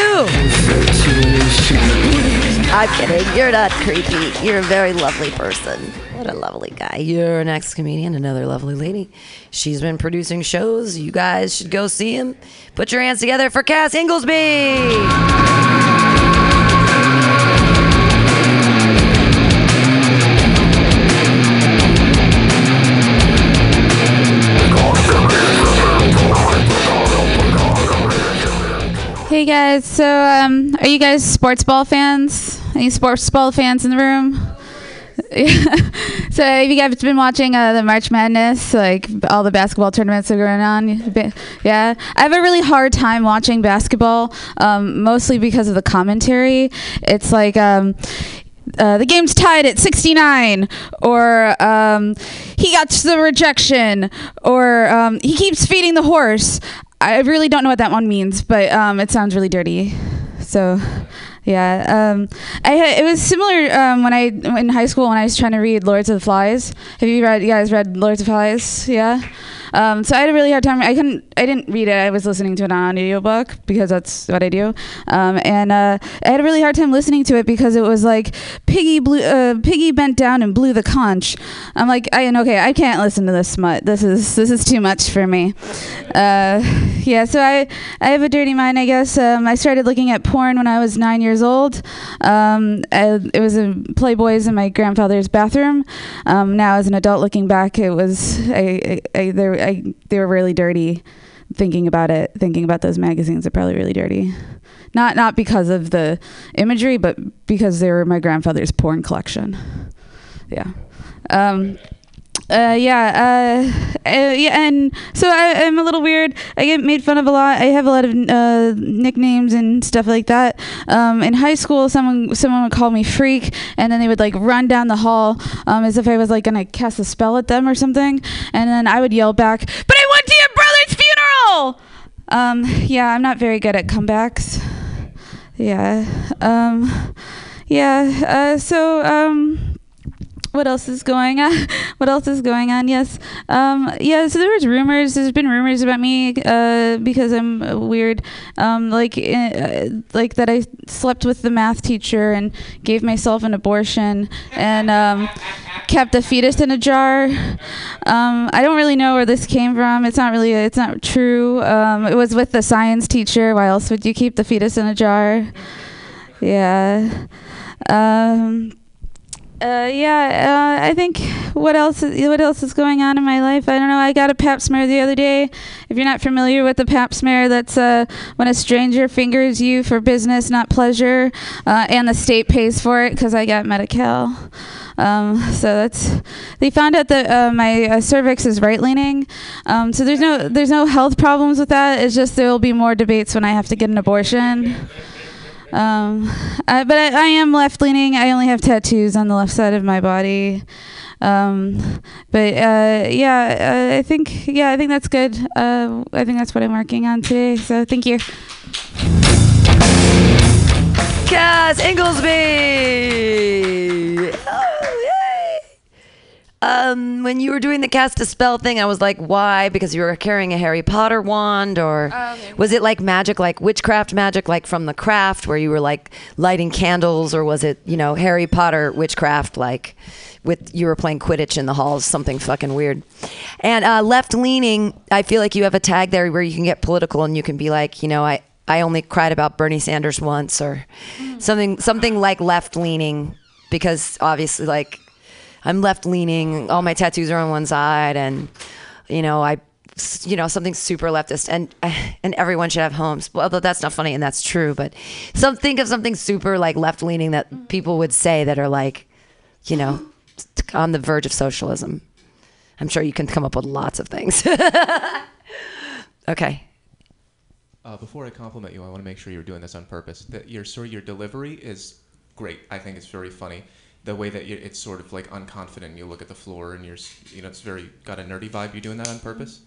I'm kidding. You're not creepy. You're a very lovely person. What a lovely guy. You're an ex comedian, another lovely lady. She's been producing shows. You guys should go see him. Put your hands together for Cass Inglesby. Hey guys, so um, are you guys sports ball fans? Any sports ball fans in the room? so have you guys been watching uh, the March Madness, like all the basketball tournaments are going on? Yeah, I have a really hard time watching basketball, um, mostly because of the commentary. It's like. Um, uh, the game's tied at 69, or um, he got the rejection, or um, he keeps feeding the horse. I really don't know what that one means, but um, it sounds really dirty. So, yeah, um, I had, it was similar um, when I in high school when I was trying to read Lords of the Flies. Have you read? You guys read Lords of the Flies? Yeah. Um, so I had a really hard time. I couldn't. I didn't read it. I was listening to it on audiobook because that's what I do. Um, and uh, I had a really hard time listening to it because it was like Piggy blew, uh, Piggy bent down and blew the conch. I'm like, I okay, I can't listen to this smut. This is this is too much for me. Uh, yeah. So I I have a dirty mind, I guess. Um, I started looking at porn when I was nine years old. Um, I, it was in Playboys in my grandfather's bathroom. Um, now, as an adult, looking back, it was I, I, I, they, were, I they were really dirty. Thinking about it, thinking about those magazines are probably really dirty. Not not because of the imagery, but because they were my grandfather's porn collection. Yeah. Um, uh, yeah, uh, uh, yeah, and so I, I'm a little weird. I get made fun of a lot. I have a lot of uh, nicknames and stuff like that. Um, in high school, someone someone would call me freak, and then they would like run down the hall um, as if I was like gonna cast a spell at them or something, and then I would yell back, "But I went to your brother's funeral!" Um, yeah, I'm not very good at comebacks. Yeah, um, yeah. Uh, so um, what else is going on? what else is going on? Yes. Um, yeah, so there was rumors. There's been rumors about me uh, because I'm uh, weird. Um, like, uh, like that I slept with the math teacher and gave myself an abortion and um, kept a fetus in a jar. Um, I don't really know where this came from. It's not really. It's not true. Um, it was with the science teacher. Why else would you keep the fetus in a jar? Yeah. Um, uh, yeah, uh, I think what else is, what else is going on in my life? I don't know. I got a pap smear the other day. If you're not familiar with the pap smear, that's uh, when a stranger fingers you for business, not pleasure, uh, and the state pays for it because I got Medi-Cal. Um, so that's they found out that uh, my uh, cervix is right leaning. Um, so there's no there's no health problems with that. It's just there will be more debates when I have to get an abortion. Um, I, but I, I am left leaning. I only have tattoos on the left side of my body. Um, but uh, yeah, uh, I think yeah, I think that's good. Uh, I think that's what I'm working on today. So thank you. Cass Inglesby. Oh. Um, when you were doing the cast a spell thing, I was like, why? Because you were carrying a Harry Potter wand, or was it like magic, like witchcraft magic, like from the craft, where you were like lighting candles, or was it, you know, Harry Potter witchcraft, like with you were playing Quidditch in the halls, something fucking weird. And uh, left leaning, I feel like you have a tag there where you can get political and you can be like, you know, I I only cried about Bernie Sanders once, or something something like left leaning, because obviously like I'm left leaning. All my tattoos are on one side, and you know I, you know something super leftist, and and everyone should have homes. Well, although that's not funny, and that's true, but some think of something super like left leaning that people would say that are like, you know, on the verge of socialism. I'm sure you can come up with lots of things. okay. Uh, before I compliment you, I want to make sure you're doing this on purpose. That your sort your delivery is great. I think it's very funny. The way that it's sort of like unconfident. You look at the floor and you're, you know, it's very got a nerdy vibe. You doing that on purpose?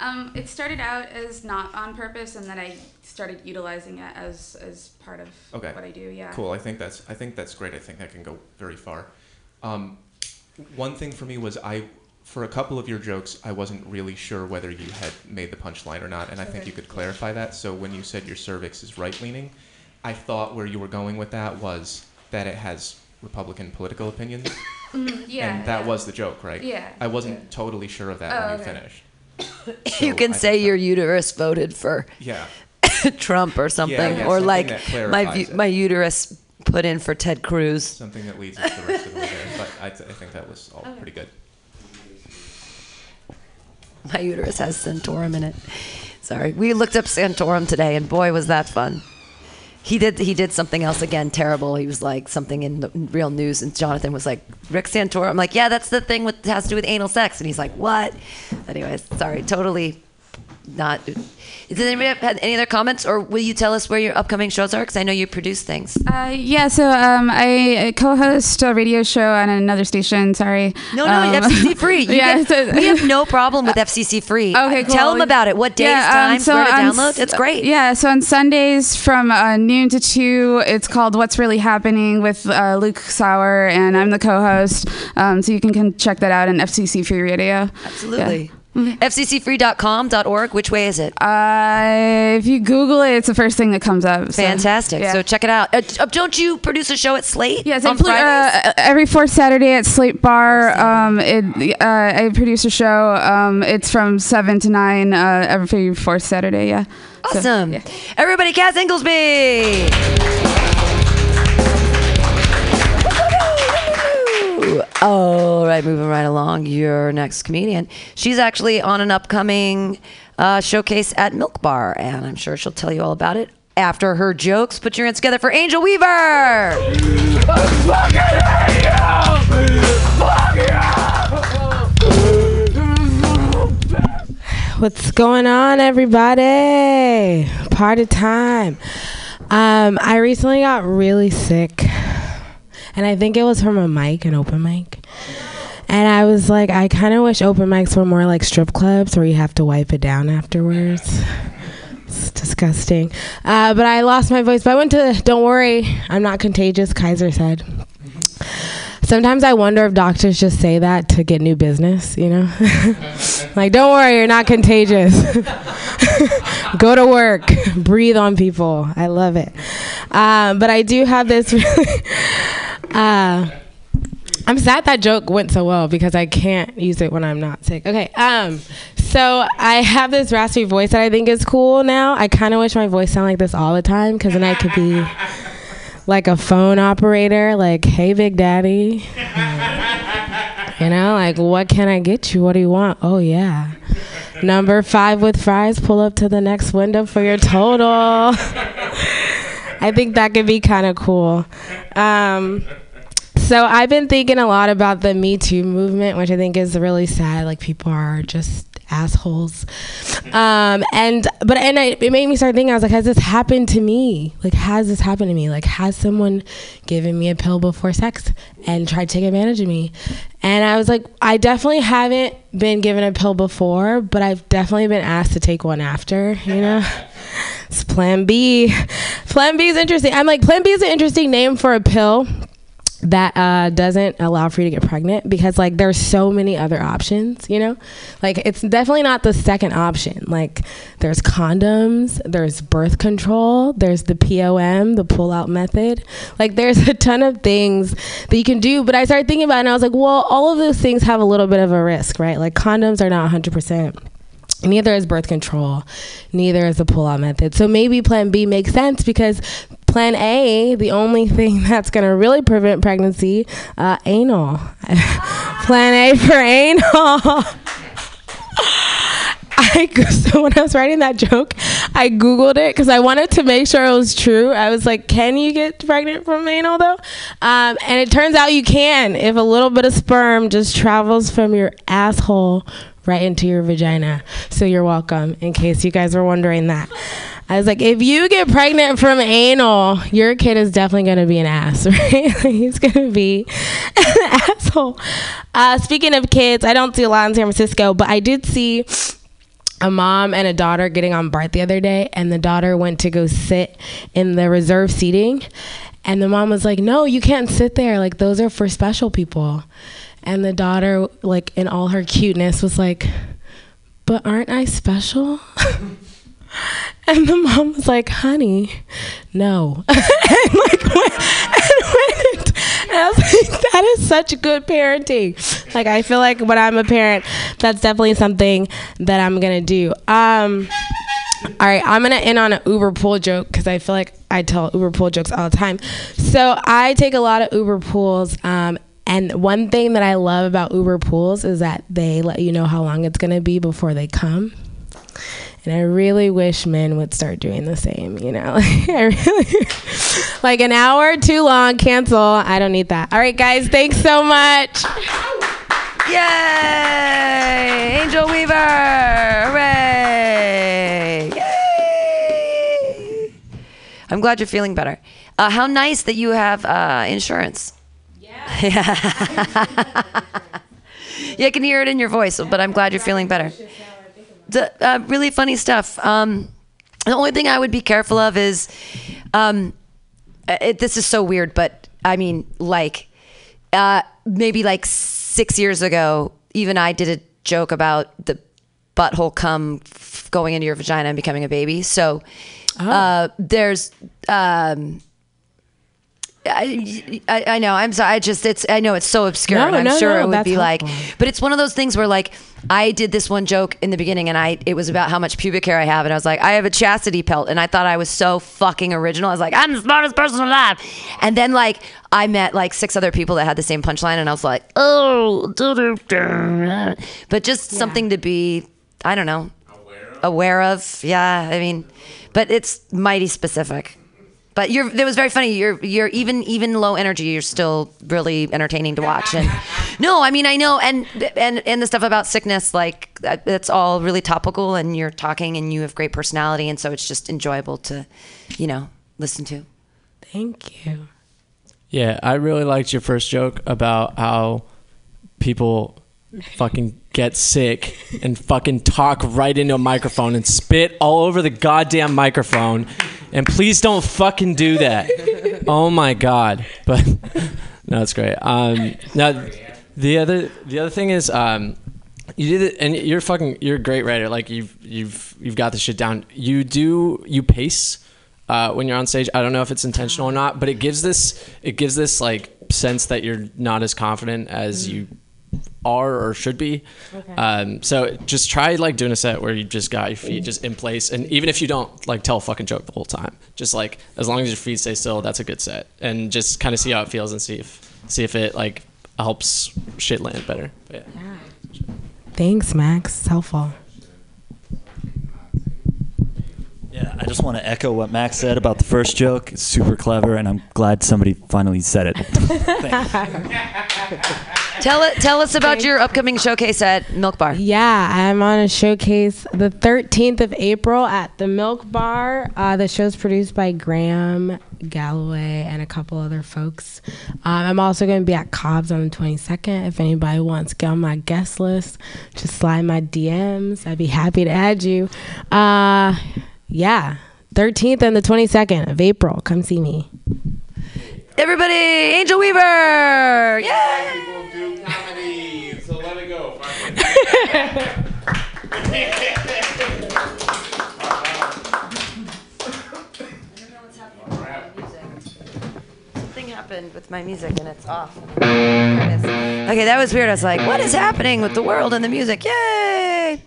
Um, it started out as not on purpose, and then I started utilizing it as as part of Okay. what I do. Yeah. Cool. I think that's I think that's great. I think that can go very far. Um, one thing for me was I, for a couple of your jokes, I wasn't really sure whether you had made the punchline or not, and I think you could clarify that. So when you said your cervix is right leaning, I thought where you were going with that was that it has Republican political opinions, mm-hmm. yeah. and that was the joke, right? Yeah. I wasn't totally sure of that Oh, when you okay. finished. you can I say think your uterus voted for Yeah. Trump or something, yeah, or something like that my it. my uterus put in for Ted Cruz. Something that leads us to the rest of the way there. But I, th- I think that was all pretty good. My uterus has Santorum in it. Sorry, we looked up Santorum today, and boy, was that fun. He did he did something else again terrible. He was like something in the real news, and Jonathan was like Rick Santorum. I'm like, yeah, that's the thing with has to do with anal sex, and he's like, what? Anyways, sorry, totally not. Does anybody have any other comments, or will you tell us where your upcoming shows are? Because I know you produce things. Uh, yeah, so um, I co-host a radio show on another station. Sorry. No, no, Um, FCC free. You yeah, get- we have no problem with FCC free. Okay, cool. Tell them about it. What days, Yeah, um, times, so where to on download. It's great. Yeah, so on Sundays from uh, noon to two, it's called "What's Really Happening" with uh, Luke Sauer, and I'm the co-host. Um, so you can, can check that out on FCC Free Radio. Absolutely. FCCfree.com.org. Which way is it? Uh, if you Google it, it's the first thing that comes up. so, Fantastic. yeah. So check it out. Uh, uh, don't you produce a show at Slate? Yes, on pl- Fridays? uh, every fourth Saturday at Slate Bar. Um, it, uh, I produce a show. Um, it's from seven to nine uh, every fourth Saturday. Yeah. So, awesome. Everybody, Cass Inglesby. All right, moving right along. Your next comedian. She's actually on an upcoming uh, showcase at Milk Bar, and I'm sure she'll tell you all about it after her jokes. Put your hands together for Angel Weaver. What's going on, everybody? Party time. Um, I recently got really sick, and I think it was from a mic, an open mic. And I was like, I kind of wish open mics were more like strip clubs where you have to wipe it down afterwards. It's disgusting. Uh, but I lost my voice. But I went to, don't worry, I'm not contagious, Kaiser said. Sometimes I wonder if doctors just say that to get new business, you know? like, don't worry, you're not contagious. Go to work, breathe on people. I love it. Um, but I do have this. uh, I'm sad that joke went so well because I can't use it when I'm not sick. Okay. Um, so I have this raspy voice that I think is cool now. I kind of wish my voice sounded like this all the time because then I could be like a phone operator, like, hey, Big Daddy. you know, like, what can I get you? What do you want? Oh, yeah. Number five with fries, pull up to the next window for your total. I think that could be kind of cool. Um, so I've been thinking a lot about the Me Too movement, which I think is really sad. Like people are just assholes. Um, and but and I, it made me start thinking. I was like, has this happened to me? Like, has this happened to me? Like, has someone given me a pill before sex and tried to take advantage of me? And I was like, I definitely haven't been given a pill before, but I've definitely been asked to take one after. You know. It's Plan B. Plan B is interesting. I'm like, Plan B is an interesting name for a pill that uh, doesn't allow for you to get pregnant because like there's so many other options you know like it's definitely not the second option like there's condoms there's birth control there's the pom the pull out method like there's a ton of things that you can do but i started thinking about it and i was like well all of those things have a little bit of a risk right like condoms are not 100% Neither is birth control, neither is the pull out method. So maybe plan B makes sense because plan A, the only thing that's going to really prevent pregnancy, uh, anal. plan A for anal. I so when I was writing that joke, I googled it because I wanted to make sure it was true. I was like, "Can you get pregnant from anal though?" Um, and it turns out you can if a little bit of sperm just travels from your asshole right into your vagina. So you're welcome. In case you guys were wondering that. I was like, if you get pregnant from anal, your kid is definitely going to be an ass, right? He's going to be an asshole. Uh, speaking of kids, I don't see a lot in San Francisco, but I did see a mom and a daughter getting on BART the other day, and the daughter went to go sit in the reserve seating. And the mom was like, no, you can't sit there. Like, those are for special people. And the daughter, like, in all her cuteness, was like, but aren't I special? And the mom was like, honey, no. and like went, and went. And I was like, that is such good parenting. Like I feel like when I'm a parent, that's definitely something that I'm gonna do. Um all right, I'm gonna end on an Uber pool joke because I feel like I tell Uber pool jokes all the time. So I take a lot of Uber pools, um, and one thing that I love about Uber pools is that they let you know how long it's gonna be before they come. And I really wish men would start doing the same, you know. Like an hour too long, cancel. I don't need that. All right, guys, thanks so much. Yay! Angel Weaver! Hooray! Yay! I'm glad you're feeling better. Uh, how nice that you have uh, insurance. Yeah. yeah, I can hear it in your voice, but I'm glad you're feeling better. The, uh, really funny stuff. Um, the only thing I would be careful of is, um, it, this is so weird, but I mean, like, uh, maybe like six years ago, even I did a joke about the butthole cum f- going into your vagina and becoming a baby. So uh, there's. Um, I, I, I know. I'm sorry. I just it's. I know it's so obscure, No, I'm no, sure no, it would be like. But it's one of those things where like I did this one joke in the beginning, and I it was about how much pubic hair I have, and I was like, I have a chastity pelt, and I thought I was so fucking original. I was like, I'm the smartest person alive, and then like I met like six other people that had the same punchline, and I was like, oh, but just something to be. I don't know. Aware of. Yeah. I mean, but it's mighty specific. But you're it was very funny. You're you're even even low energy. You're still really entertaining to watch. And no, I mean I know. And and and the stuff about sickness, like that- it's all really topical. And you're talking, and you have great personality, and so it's just enjoyable to, you know, listen to. Thank you. Yeah, I really liked your first joke about how people fucking get sick and fucking talk right into a microphone and spit all over the goddamn microphone. And please don't fucking do that. Oh my god. But no, it's great. Um, now the other the other thing is um, you did it, and you're fucking you're a great writer. Like you've you've you've got this shit down. You do you pace uh, when you're on stage. I don't know if it's intentional or not, but it gives this it gives this like sense that you're not as confident as you are or should be. Um, so just try like doing a set where you just got your feet just in place, and even if you don't like tell a fucking joke the whole time, just like as long as your feet stay still, that's a good set, and just kind of see how it feels and see if see if it like helps shit land better. But yeah. Thanks, Max. It's helpful. Yeah, I just want to echo what Max said about the first joke. It's super clever, and I'm glad somebody finally said it. Tell it. Tell us about your upcoming showcase at Milk Bar. Yeah, I'm on a showcase the 13th of April at the Milk Bar. Uh, the show's produced by Graham Galloway and a couple other folks. Um, I'm also going to be at Cobb's on the 22nd. If anybody wants to get on my guest list, just slide my DMs. I'd be happy to add you. Uh, yeah, 13th and the 22nd of April. Come see me. Everybody, Angel Weaver. Yay! People do comedy, so let it go. happened with my music and it's off. Okay, that was weird. I was like, what is happening with the world and the music? Yay!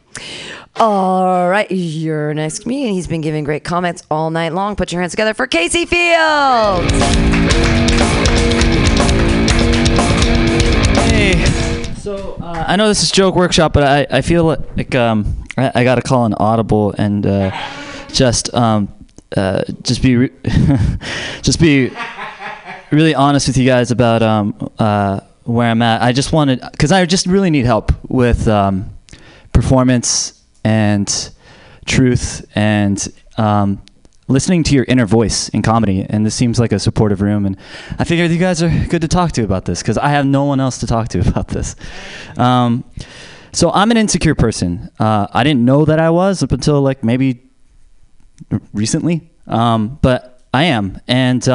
All right, your next comedian. He's been giving great comments all night long. Put your hands together for Casey Fields. Hey. So uh, I know this is joke workshop, but I, I feel like um, I, I got to call an audible and uh, just um, uh, just be re- just be really honest with you guys about um, uh, where I'm at. I just wanted because I just really need help with um, performance and truth and um, listening to your inner voice in comedy. And this seems like a supportive room. And I figured you guys are good to talk to about this because I have no one else to talk to about this. Um, so I'm an insecure person. Uh, I didn't know that I was up until like maybe recently, um, but I am. And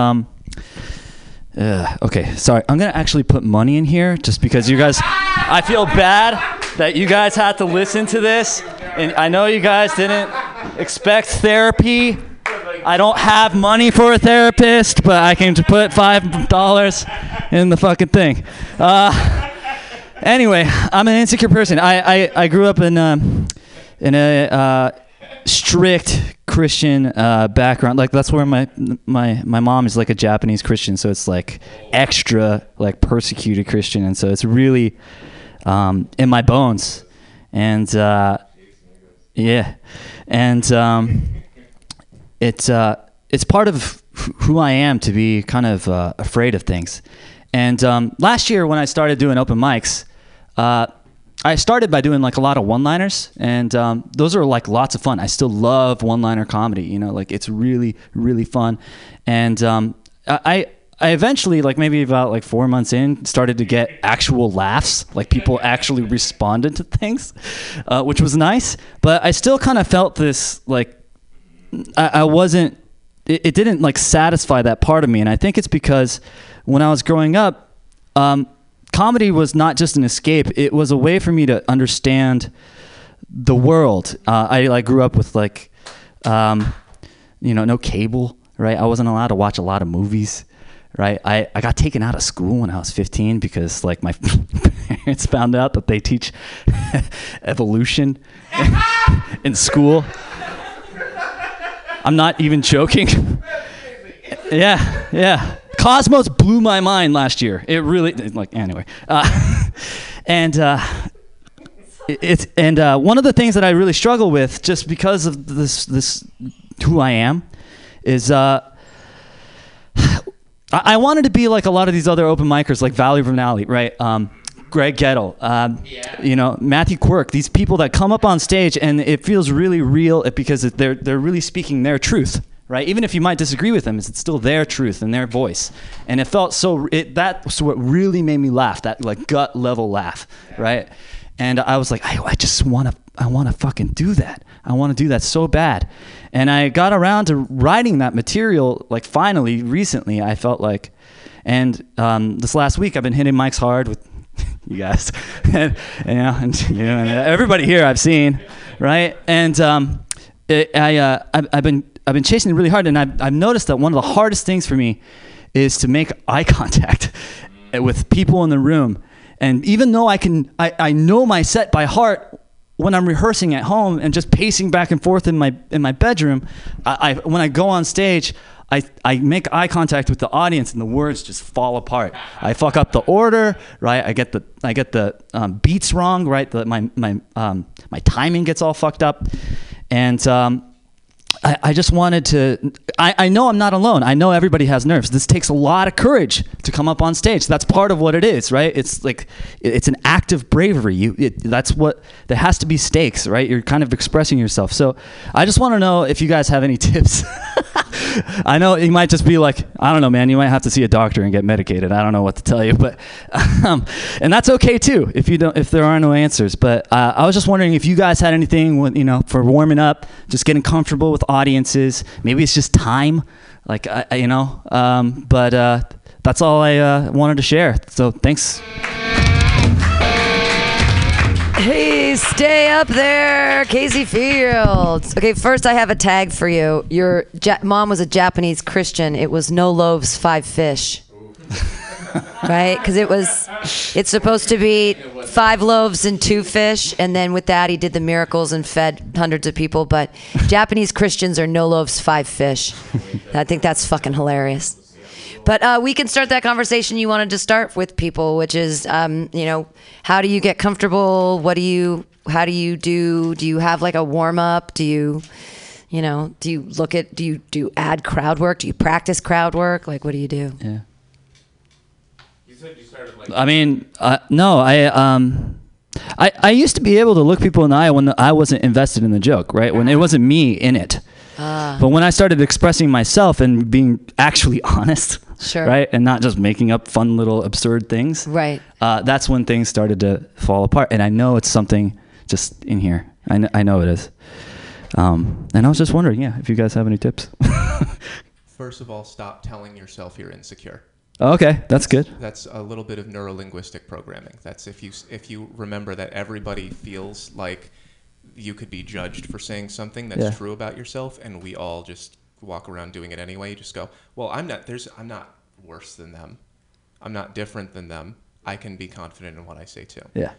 uh, okay, sorry. I'm gonna actually put money in here just because you guys. I feel bad that you guys had to listen to this, and I know you guys didn't expect therapy. I don't have money for a therapist, but I can put five dollars in the fucking thing. Uh, anyway, I'm an insecure person. I I, I grew up in um, in a uh, strict Christian uh, background. Like that's where my my my mom is like a Japanese Christian, so it's like extra like persecuted Christian, and so it's really um, in my bones. And uh, yeah, and um, it's uh, it's part of who I am to be kind of uh, afraid of things. And um, last year when I started doing open mics, uh, I started by doing like a lot of one-liners, and um, those are like lots of fun. I still love one-liner comedy. You know, like it's really really fun. And um, I I eventually like maybe about like four months in started to get actual laughs, like people actually responded to things, uh, which was nice. But I still kind of felt this like I, I wasn't it, it didn't like satisfy that part of me and i think it's because when i was growing up um, comedy was not just an escape it was a way for me to understand the world. Uh, I like grew up with like, um, you know, no cable, right? I wasn't allowed to watch a lot of movies, right? I, I got taken out of school when I was 15 because like my parents found out that they teach evolution in school. I'm not even joking. Yeah, yeah. Cosmos blew my mind last year. It really like anyway. Uh, and uh, it- it's and uh, one of the things that I really struggle with, just because of this this who I am, is uh, I, I wanted to be like a lot of these other open micers, like Valley Vernali, right? Um, Greg Gettle, um, you know Matthew Quirk. These people that come up on stage and it feels really real because they're they're really speaking their truth, right? Even if you might disagree with them, it's still their truth and their voice. And it felt so. It that was what really made me laugh. That like gut level laugh, right? And I was like, I, I just want to, I want to fucking do that. I want to do that so bad. And I got around to writing that material, like finally, recently, I felt like. And um, this last week, I've been hitting mics hard with you guys, and, you know, and you know, and everybody here I've seen, right? And um, it, I, uh, I've, I've been, I've been chasing it really hard, and I've, I've noticed that one of the hardest things for me is to make eye contact with people in the room. And even though I can, I, I know my set by heart when I'm rehearsing at home and just pacing back and forth in my in my bedroom, I, I when I go on stage, I, I make eye contact with the audience and the words just fall apart. I fuck up the order, right? I get the I get the um, beats wrong, right? The, my my um, my timing gets all fucked up, and um, I, I just wanted to. I, I know I'm not alone. I know everybody has nerves. This takes a lot of courage to come up on stage. That's part of what it is, right? It's like it's an act of bravery. You, it, that's what there has to be stakes, right? You're kind of expressing yourself. So I just want to know if you guys have any tips. I know you might just be like, I don't know, man. You might have to see a doctor and get medicated. I don't know what to tell you, but um, and that's okay too if you don't if there are no answers. But uh, I was just wondering if you guys had anything you know for warming up, just getting comfortable with audiences. Maybe it's just time, like I, I- you know. Um, but uh, that's all I uh, wanted to share. So thanks. Hey, stay up there, Casey Fields. Okay, first I have a tag for you. Your ja- mom was a Japanese Christian. It was no loaves, five fish. right? Because it was, it's supposed to be five loaves and two fish, and then with that he did the miracles and fed hundreds of people. But Japanese Christians are no loaves, five fish. I think that's fucking hilarious. But uh, we can start that conversation you wanted to start with people, which is, um, you know, how do you get comfortable? What do you, how do you do? Do you have like a warm up? Do you, you know, do you look at, do you do add crowd work? Do you practice crowd work? Like, what do you do? Yeah. I mean, uh, no, I um, I I used to be able to look people in the eye when I wasn't invested in the joke, right? When it wasn't me in it. Ah. But when I started expressing myself and being actually honest, Sure. right, and not just making up fun little absurd things, Right. uh, that's when things started to fall apart. And I know it's something just in here. I, kn- I know it is. Um, and I was just wondering, yeah, if you guys have any tips. First of all, stop telling yourself you're insecure. Okay, that's good. That's a little bit of neurolinguistic programming. That's if you if you remember that everybody feels like you could be judged for saying something that's Yeah. true about yourself, and we all just walk around doing it anyway. You just go, well, I'm not. There's I'm not worse than them. I'm not different than them. I can be confident in what I say too. Yeah.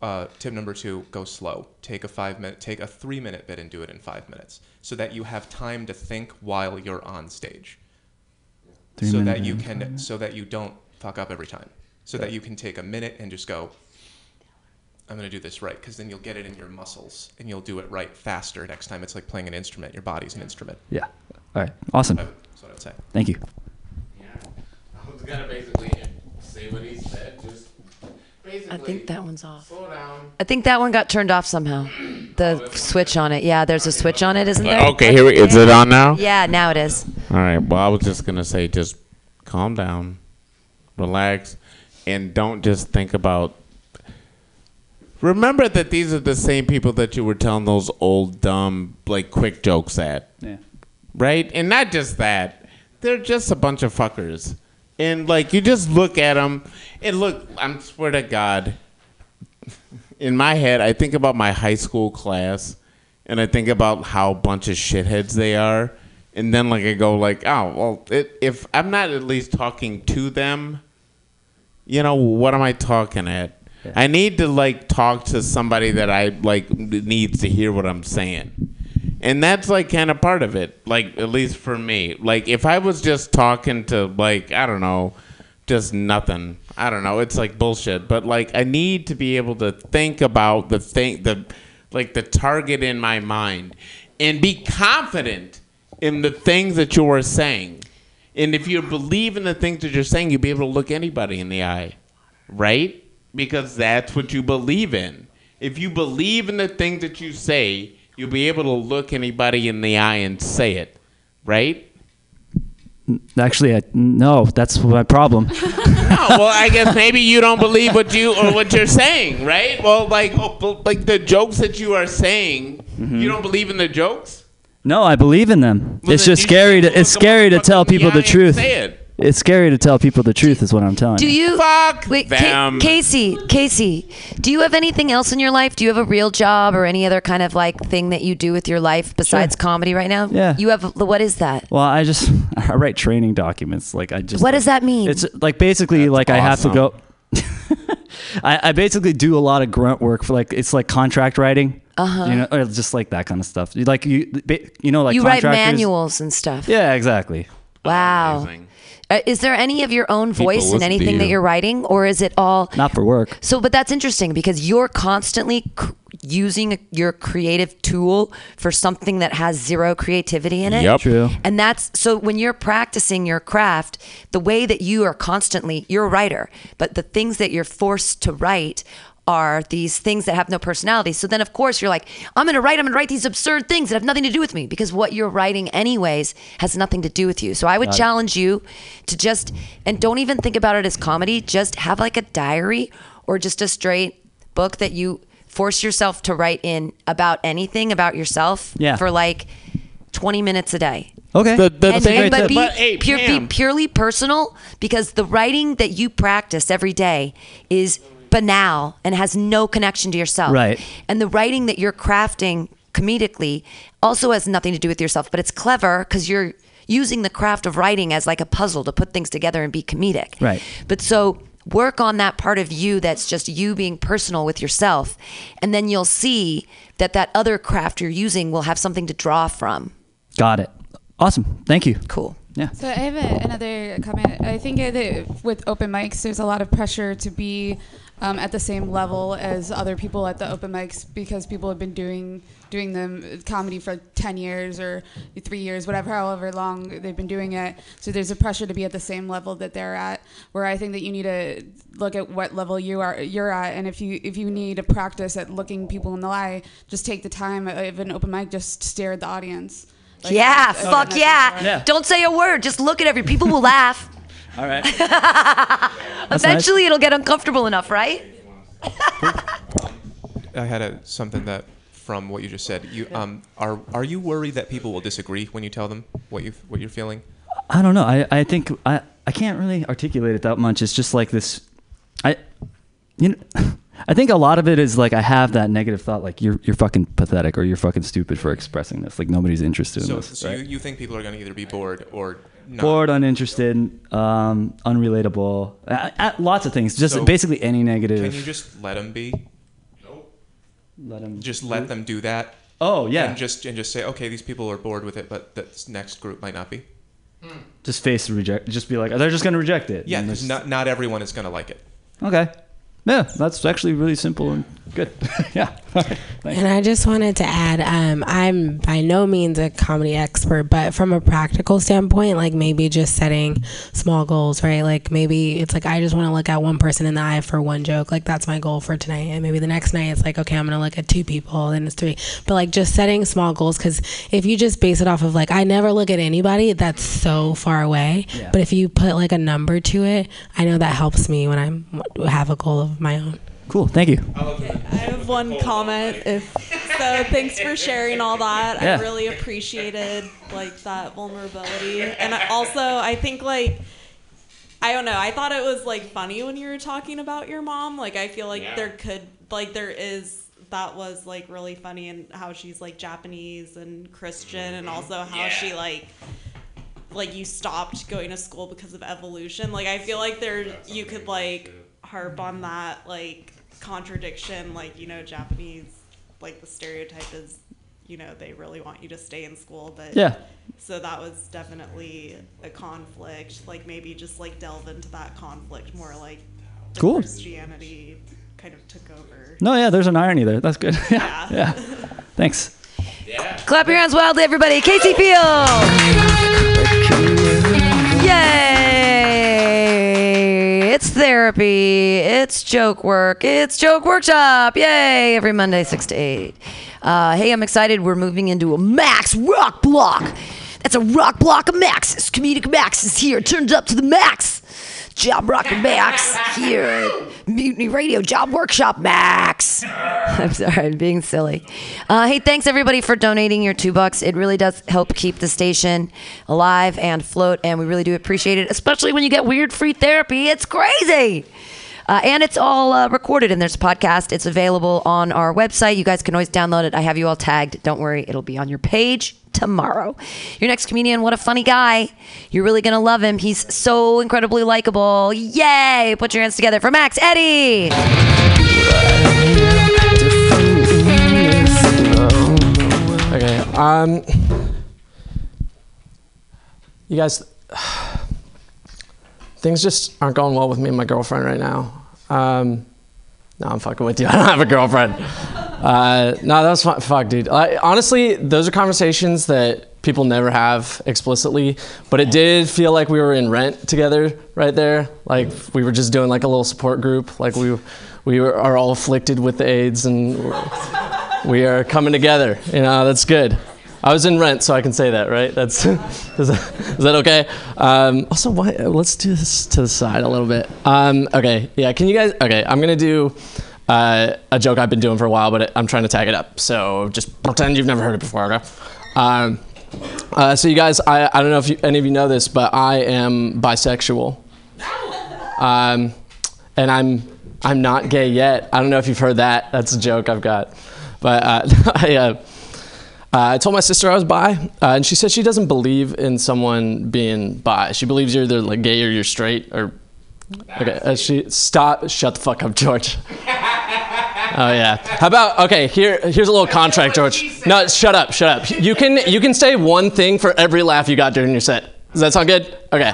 Uh, tip number two: go slow. Take a five minute, take a three minute bit and do it in five minutes, so that you have time to think while you're on stage Three so minute that you bit. can so that you don't fuck up every time so that you can take a minute and just go i'm going to do this right because then you'll get it in your muscles and you'll do it right faster next time it's like playing an instrument your body's an instrument Yeah. All right. Awesome. that's what i would say Thank you. Yeah. I was gonna basically say what he said. Just basically. I think that one's off. Slow down. I think that one got turned off somehow. The oh, switch on it. Yeah, there's a switch on it, isn't uh, there? Okay, here we, is it on now? Yeah, now it is. All right. Well, I was just gonna say, just calm down, relax, and don't just think about. Remember that these are the same people that you were telling those old dumb like quick jokes at, Yeah. right? And not just that, they're just a bunch of fuckers. And like you just look at them, and look, i'm swear to God, in my head, I think about my high school class, and I think about how bunch of shitheads they are, and then like I go like, oh well, it, if I'm not at least talking to them, you know, what am I talking at? I need to like talk to somebody that I like needs to hear what I'm saying. And that's like kind of part of it, like at least for me. Like if I was just talking to like I don't know, just nothing. I don't know. It's like bullshit. But like I need to be able to think about the thing, the like the target in my mind, and be confident in the things that you are saying. And if you believe in the things that you're saying, you'll be able to look anybody in the eye, right? Because that's what you believe in. If you believe in the things that you say, you'll be able to look anybody in the eye and say it, right? Actually, I, no, that's my problem. no, well, I guess maybe you don't believe what you or what you're saying, right? Well, like, oh, like the jokes that you are saying, mm-hmm. you don't believe in the jokes. No, I believe in them. Well, it's just scary to it's scary to tell in the people the truth. say it. It's scary to tell people the truth is what I'm telling Do you. you Fuck wait, Ca- them. Casey? Casey, do you have anything else in your life? Do you have a real job or any other kind of like thing that you do with your life besides comedy right now? Yeah. You have. What is that? Well, I just I write training documents. Like I just What does that mean? It's like basically That's like I have to go. I, I basically do a lot of grunt work for like it's like contract writing. Uh-huh. You know, or just like that kind of stuff. You- Like you, you know, like you write manuals and stuff. Yeah, exactly. Wow. Amazing. Uh, is there any of your own voice in listen to anything that you. you're writing, or is it all? Not for work. So, but that's interesting because you're constantly cr- using your creative tool for something that has zero creativity in it. Yep. True. And that's so when you're practicing your craft, the way that you are constantly, you're a writer, but the things that you're forced to write are these things that have no personality. So then, of course, you're like, I'm going to write, I'm going to write these absurd things that have nothing to do with me because what you're writing, anyways, has nothing to do with you. So I would challenge you to just, and don't even think about it as comedy, just have like a diary or just a straight book that you force yourself to write in about anything about yourself Yeah. for like 20 minutes a day Okay. The, the and, thing, and- but be, but hey, pure, be purely personal because the writing that you practice every day is banal and has no connection to yourself. Right. And the writing that you're crafting comedically also has nothing to do with yourself, but it's clever because you're using the craft of writing as like a puzzle to put things together and be comedic. Right. But so work on that part of you that's just you being personal with yourself and then you'll see that that other craft you're using will have something to draw from. Got it. Awesome. Thank you. Cool. Yeah. So I have a, another comment. I think that with open mics, there's a lot of pressure to be um, at the same level as other people at the open mics because people have been doing doing them comedy for 10 years or three years, whatever, however long they've been doing it. So there's a pressure to be at the same level that they're at. Where I think that you need to look at what level you are you're at, and if you if you need to practice at looking people in the eye, just take the time of an open mic, just stare at the audience. Like, Yeah, fuck yeah. Yeah. Don't say a word. Just look at every. People will laugh. All right. Eventually, it'll get uncomfortable enough, right? I had a, something that from what you just said. You um are are you worried that people will disagree when you tell them what you what you're feeling? I don't know. I, I think I, I can't really articulate it that much. It's just like this. I, you know, I think a lot of it is like I have that negative thought, like you're you're fucking pathetic or you're fucking stupid for expressing this. Like nobody's interested in So, this. so right? you, you think people are going to either be bored or not? Bored, uninterested, um, unrelatable. Uh, uh, lots of things. Just So, basically any negative. Can you just let them be? Nope. Let them. Just let them do that. Oh yeah. And just and just say, okay, these people are bored with it, but this next group might not be. just face the reject. Just be like, they're just gonna reject it. Yeah, And because not not everyone is going to like it. Okay. Yeah, that's actually really simple and good. yeah. Thanks. And I just wanted to add, um, I'm by no means a comedy expert, but from a practical standpoint, like maybe just setting small goals, right? Like maybe it's like I just want to look at one person in the eye for one joke, like that's my goal for tonight. And maybe the next night it's like, okay, I'm gonna look at two people, then it's three. But like just setting small goals, because if you just base it off of like I never look at anybody, that's so far away. Yeah. But if you put like a number to it, I know that helps me when I'm have a goal of my own. Cool. Thank you. I have one comment. If so, thanks for sharing all that. Yeah. I really appreciated like that vulnerability, and I also I think like I don't know. I thought it was like funny when you were talking about your mom. Like I feel like there could like there is that was like really funny and how she's like Japanese and Christian and also how she like like you stopped going to school because of evolution. Like I feel like there you could like harp on that like contradiction like you know Japanese like the stereotype is you know they really want you to stay in school but Yeah. so that was definitely a conflict like maybe just like delve into that conflict more like the Cool. Christianity kind of took over No, yeah, there's an irony there. That's good. yeah. yeah. Thanks. Clap your hands wildly, everybody. Casey Field. Therapy. It's joke work. It's joke workshop. Yay! Every Monday, 6 to 8. Uh, hey, I'm excited. We're moving into a max rock block. That's a rock block of maxes. Comedic max is here. Turned up to the max. Job Rock Max here at Mutiny Radio Job Workshop Max. I'm sorry, I'm being silly. Uh, hey, thanks everybody for donating your two bucks. It really does help keep the station alive and float, and we really do appreciate it, especially when you get weird free therapy. It's crazy. Uh, and it's all uh, recorded in a podcast. It's available on our website. You guys can always download it. I have you all tagged. Don't worry, it'll be on your page tomorrow. Your next comedian, what a funny guy. You're really going to love him. He's so incredibly likable. Yay! Put your hands together for Max Eddie. Okay. Um. You guys, things just aren't going well with me and my girlfriend right now. Um. No, I'm fucking with you. I don't have a girlfriend. Uh, no, that was fun. Fuck, dude. I, honestly, those are conversations that people never have explicitly. But it did feel like we were in rent together right there. Like we were just doing like a little support group. Like we, we were, are all afflicted with the AIDS and we are coming together. You know, that's good. I was in rent, so I can say that, right? That's is that, is that okay? Um, also, why, let's do this to the side a little bit. Um, okay, yeah. Can you guys? Okay, I'm gonna do uh, a joke I've been doing for a while, but I'm trying to tag it up. So just pretend you've never heard it before, okay? Um, uh, so you guys, I, I don't know if you, any of you know this, but I am bisexual, um, and I'm I'm not gay yet. I don't know if you've heard that. That's a joke I've got, but uh, I. Uh, I told my sister I was bi, uh, and she said she doesn't believe in someone being bi. She believes you're either like gay or you're straight. Or okay, uh, she stop. Shut the fuck up, George. oh yeah. How about okay? Here, here's a little contract, George. No, shut up, shut up. You can you can say one thing for every laugh you got during your set. Does that sound good? Okay.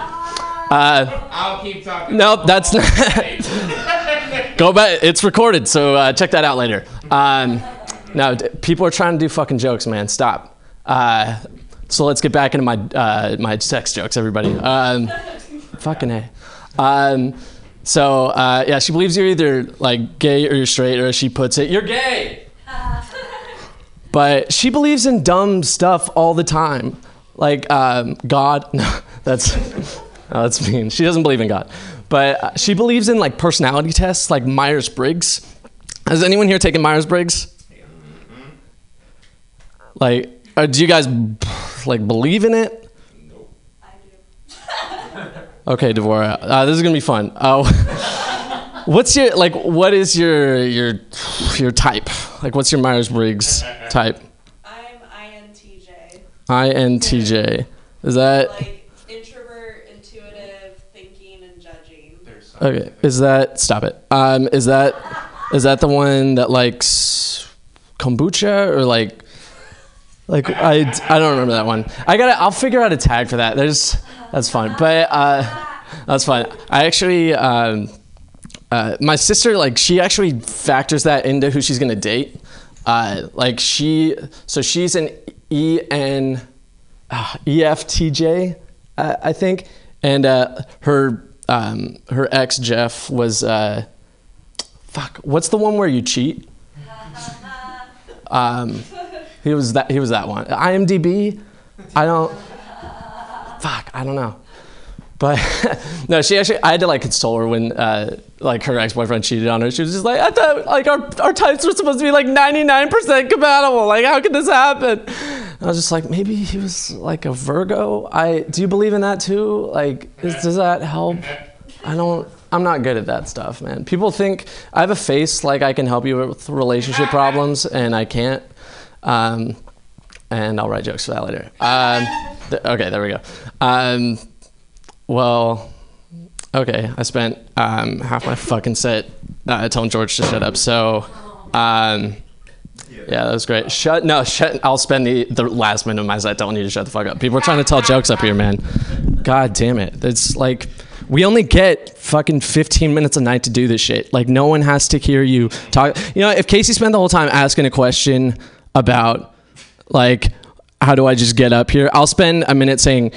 Uh, I'll keep talking. Nope, that's not. Go back. It's recorded, so uh, check that out later. Um, no, d- people are trying to do fucking jokes, man. Stop. Uh, so let's get back into my uh, my sex jokes, everybody. Um, fucking a. Um, so uh, yeah, she believes you're either like gay or you're straight, or as she puts it, you're gay. But she believes in dumb stuff all the time, like um, God. No, that's no, that's mean. She doesn't believe in God, but uh, she believes in like personality tests, like Myers Briggs. Has anyone here taken Myers Briggs? Like, uh, do you guys like believe in it? No. Okay, Dvora. Uh, this is gonna be fun. Uh, what's your like? What is your your your type? Like, what's your Myers Briggs type? I'm INTJ INTJ. Is that like introvert intuitive thinking and judging okay? Is that stop it? Um, is that is that the one that likes kombucha or like like I I don't remember that one. I gotta I'll figure out a tag for that. There's that's fine, but uh, that's fine. I actually um, uh, my sister like she actually factors that into who she's gonna date. Uh, like she so she's an E N uh, EFTJ, uh, I think, and uh, her um, her ex Jeff was fuck. What's the one where you cheat? Um, he was that. He was that one. IMDb. I don't. Fuck. I don't know. But no, she actually. I had to like console her when uh, like her ex boyfriend cheated on her. She was just like, I thought like our our types were supposed to be like 99% compatible. Like how could this happen? And I was just like, maybe he was like a Virgo. I do you believe in that too? Like, is, does that help? I don't. I'm not good at that stuff, man. People think I have a face like I can help you with relationship problems, and I can't. Um, and I'll write jokes for that later. Um, th- okay, there we go. Um, well, okay, I spent um, half my fucking set uh, telling George to shut up. So, um, yeah, that was great. Shut no, shut. I'll spend the, the last minute of my set telling you to shut the fuck up. People are trying to tell jokes up here, man. God damn it! It's like we only get fucking 15 minutes a night to do this shit. Like no one has to hear you talk. You know, if Casey spent the whole time asking a question about like how do I just get up here, I'll spend a minute saying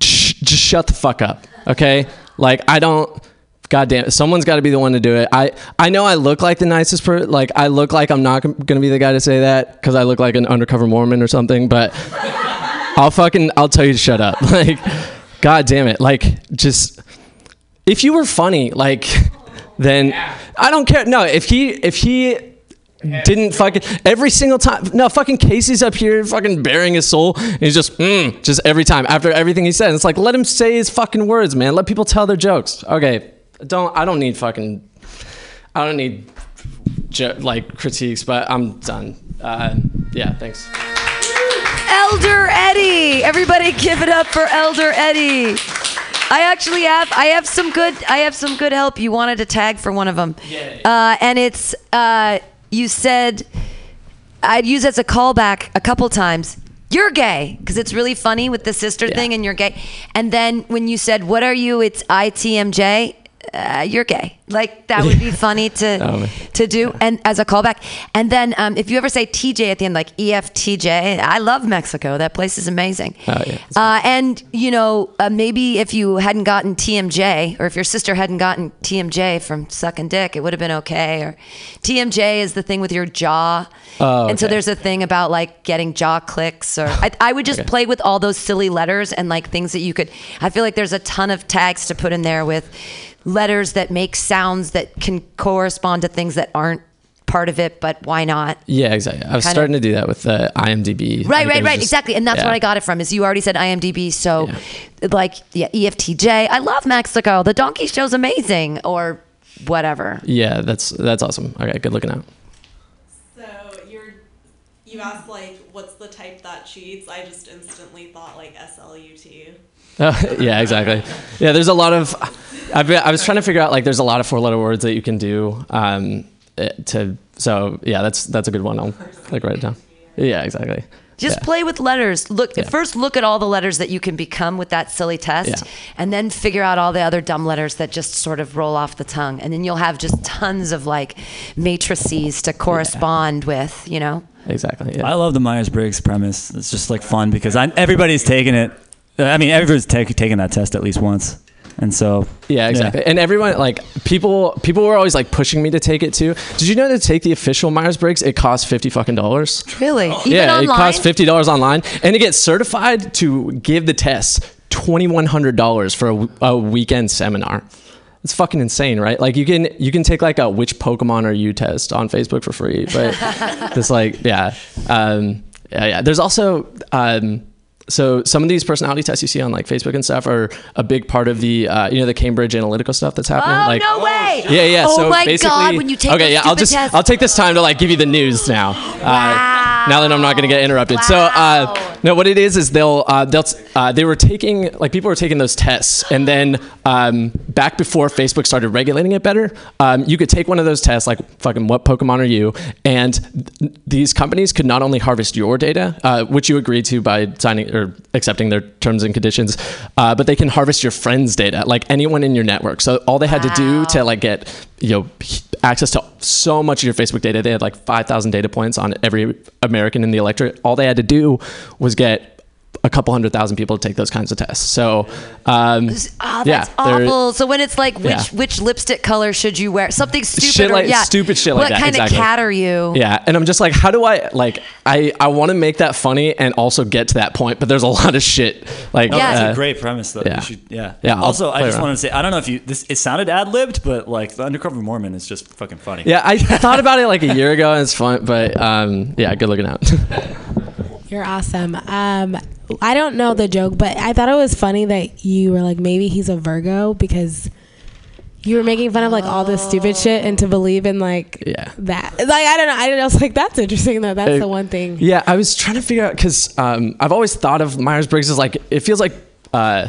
"Shh, just shut the fuck up, okay? Like I don't. God damn it. Someone's got to be the one to do it. I, I know I look like the nicest person. Like, I look like I'm not going to be the guy to say that because I look like an undercover Mormon or something, but I'll fucking, I'll tell you to shut up. Like, God damn it. Like, just, if you were funny, like, then I don't care. No, if he, if he, didn't fucking every single time. No, fucking Casey's up here, fucking bearing his soul. And he's just, mm, just every time after everything he said. It's like let him say his fucking words, man. Let people tell their jokes. Okay, don't. I don't need fucking. I don't need jo- like critiques, but I'm done. Uh, yeah, thanks. Elder Eddie. Everybody give it up for Elder Eddie. I actually have I have some good I have some good help. You wanted to tag for one of them, uh, and it's uh, you said I'd use as a callback a couple times. You're gay because it's really funny with the sister thing, and you're gay. And then when you said, "What are you?" It's ITMJ. Uh, you're gay. Like that would be funny to to do, and as a callback. And then um, if you ever say TJ at the end, like EFTJ, I love Mexico. That place is amazing. Oh, yeah. Uh, and you know, uh, maybe if you hadn't gotten TMJ, or if your sister hadn't gotten TMJ from sucking dick, it would have been okay. Or TMJ is the thing with your jaw, Oh, and so there's a thing about like getting jaw clicks. Or I, I would just play with all those silly letters and like things that you could. I feel like there's a ton of tags to put in there with letters that make sounds that can correspond to things that aren't part of it. But why not? Yeah, exactly. I was Kinda- starting to do that with uh, IMDb. Right, right, right. just- exactly. And that's yeah. what I got it from is you already said IMDb. So like, yeah, EFTJ. I love Mexico. The donkey show's amazing or whatever. Yeah, that's that's awesome. Okay, good looking out. So you're you asked like what's the type that cheats? I just instantly thought like SLUT. Uh, yeah, exactly. Yeah, there's a lot of. I've been, I was trying to figure out like there's a lot of four letter words that you can do um, eh, to. So yeah, that's that's a good one. I'll like write it down. Yeah, exactly. Just Yeah. play with letters. Look Yeah. first. Look at all the letters that you can become with that silly test, Yeah. and then figure out all the other dumb letters that just sort of roll off the tongue, and then you'll have just tons of like matrices to correspond with. You know. Exactly. Yeah. I love the Myers Briggs premise. It's just like fun because I, everybody's taking it. I mean, everyone's take, taken that test at least once, and so Yeah, exactly. And everyone like people people were always like pushing me to take it too. Did you know to take the official Myers Briggs it costs fifty fucking dollars? Really? Even yeah, online? it costs fifty dollars online, and to get certified to give the test twenty one hundred dollars for a weekend seminar. It's fucking insane, right? Like you can you can take like a which Pokemon are you test on Facebook for free, but it's like yeah, um, yeah, yeah. There's also um, so some of these personality tests you see on like Facebook and stuff are a big part of the uh, you know the Cambridge Analytica stuff that's happening. Oh like, no way! yeah, yeah. Oh so my basically, god! When you take okay, yeah, I'll just tests- I'll take this time to like give you the news now. Uh, now that I'm not going to get interrupted. So uh, no, what it is is they'll uh, they'll uh, they were taking like people were taking those tests, and then um, back before Facebook started regulating it better, um, you could take one of those tests like fucking what Pokemon are you, and th- these companies could not only harvest your data, uh, which you agreed to by signing or accepting their terms and conditions, uh, but they can harvest your friends' data, like anyone in your network. So all they had to do to like get you know access to so much of your Facebook data, they had like five thousand data points on every American in the electorate. All they had to do was get a couple hundred thousand people to take those kinds of tests. So, um, Oh, yeah, that's they're- awful. So when it's like, which Yeah. which lipstick color should you wear? Something stupid. Shit or, like- yeah. stupid shit like what that, What kind exactly. of cat are you? Yeah, and I'm just like, how do I like? I I want to make that funny and also get to that point, but there's a lot of shit. Like, No, that's uh, a great premise, though. yeah. You should, yeah. Yeah, Also, I just around. wanted to say, I don't know if you this. It sounded ad libbed, but like the undercover Mormon is just fucking funny. Yeah, I thought about it like a year ago, and it's fun, but um, yeah, good looking out. You're awesome. Um, I don't know the joke, but I thought it was funny that you were like, maybe he's a Virgo because you were making fun of like all this stupid shit and to believe in like Yeah. that. Like I don't know. I don't know. It's like that's interesting though. That's Uh, the one thing. Yeah, I was trying to figure out because um, I've always thought of Myers Briggs as like it feels like uh,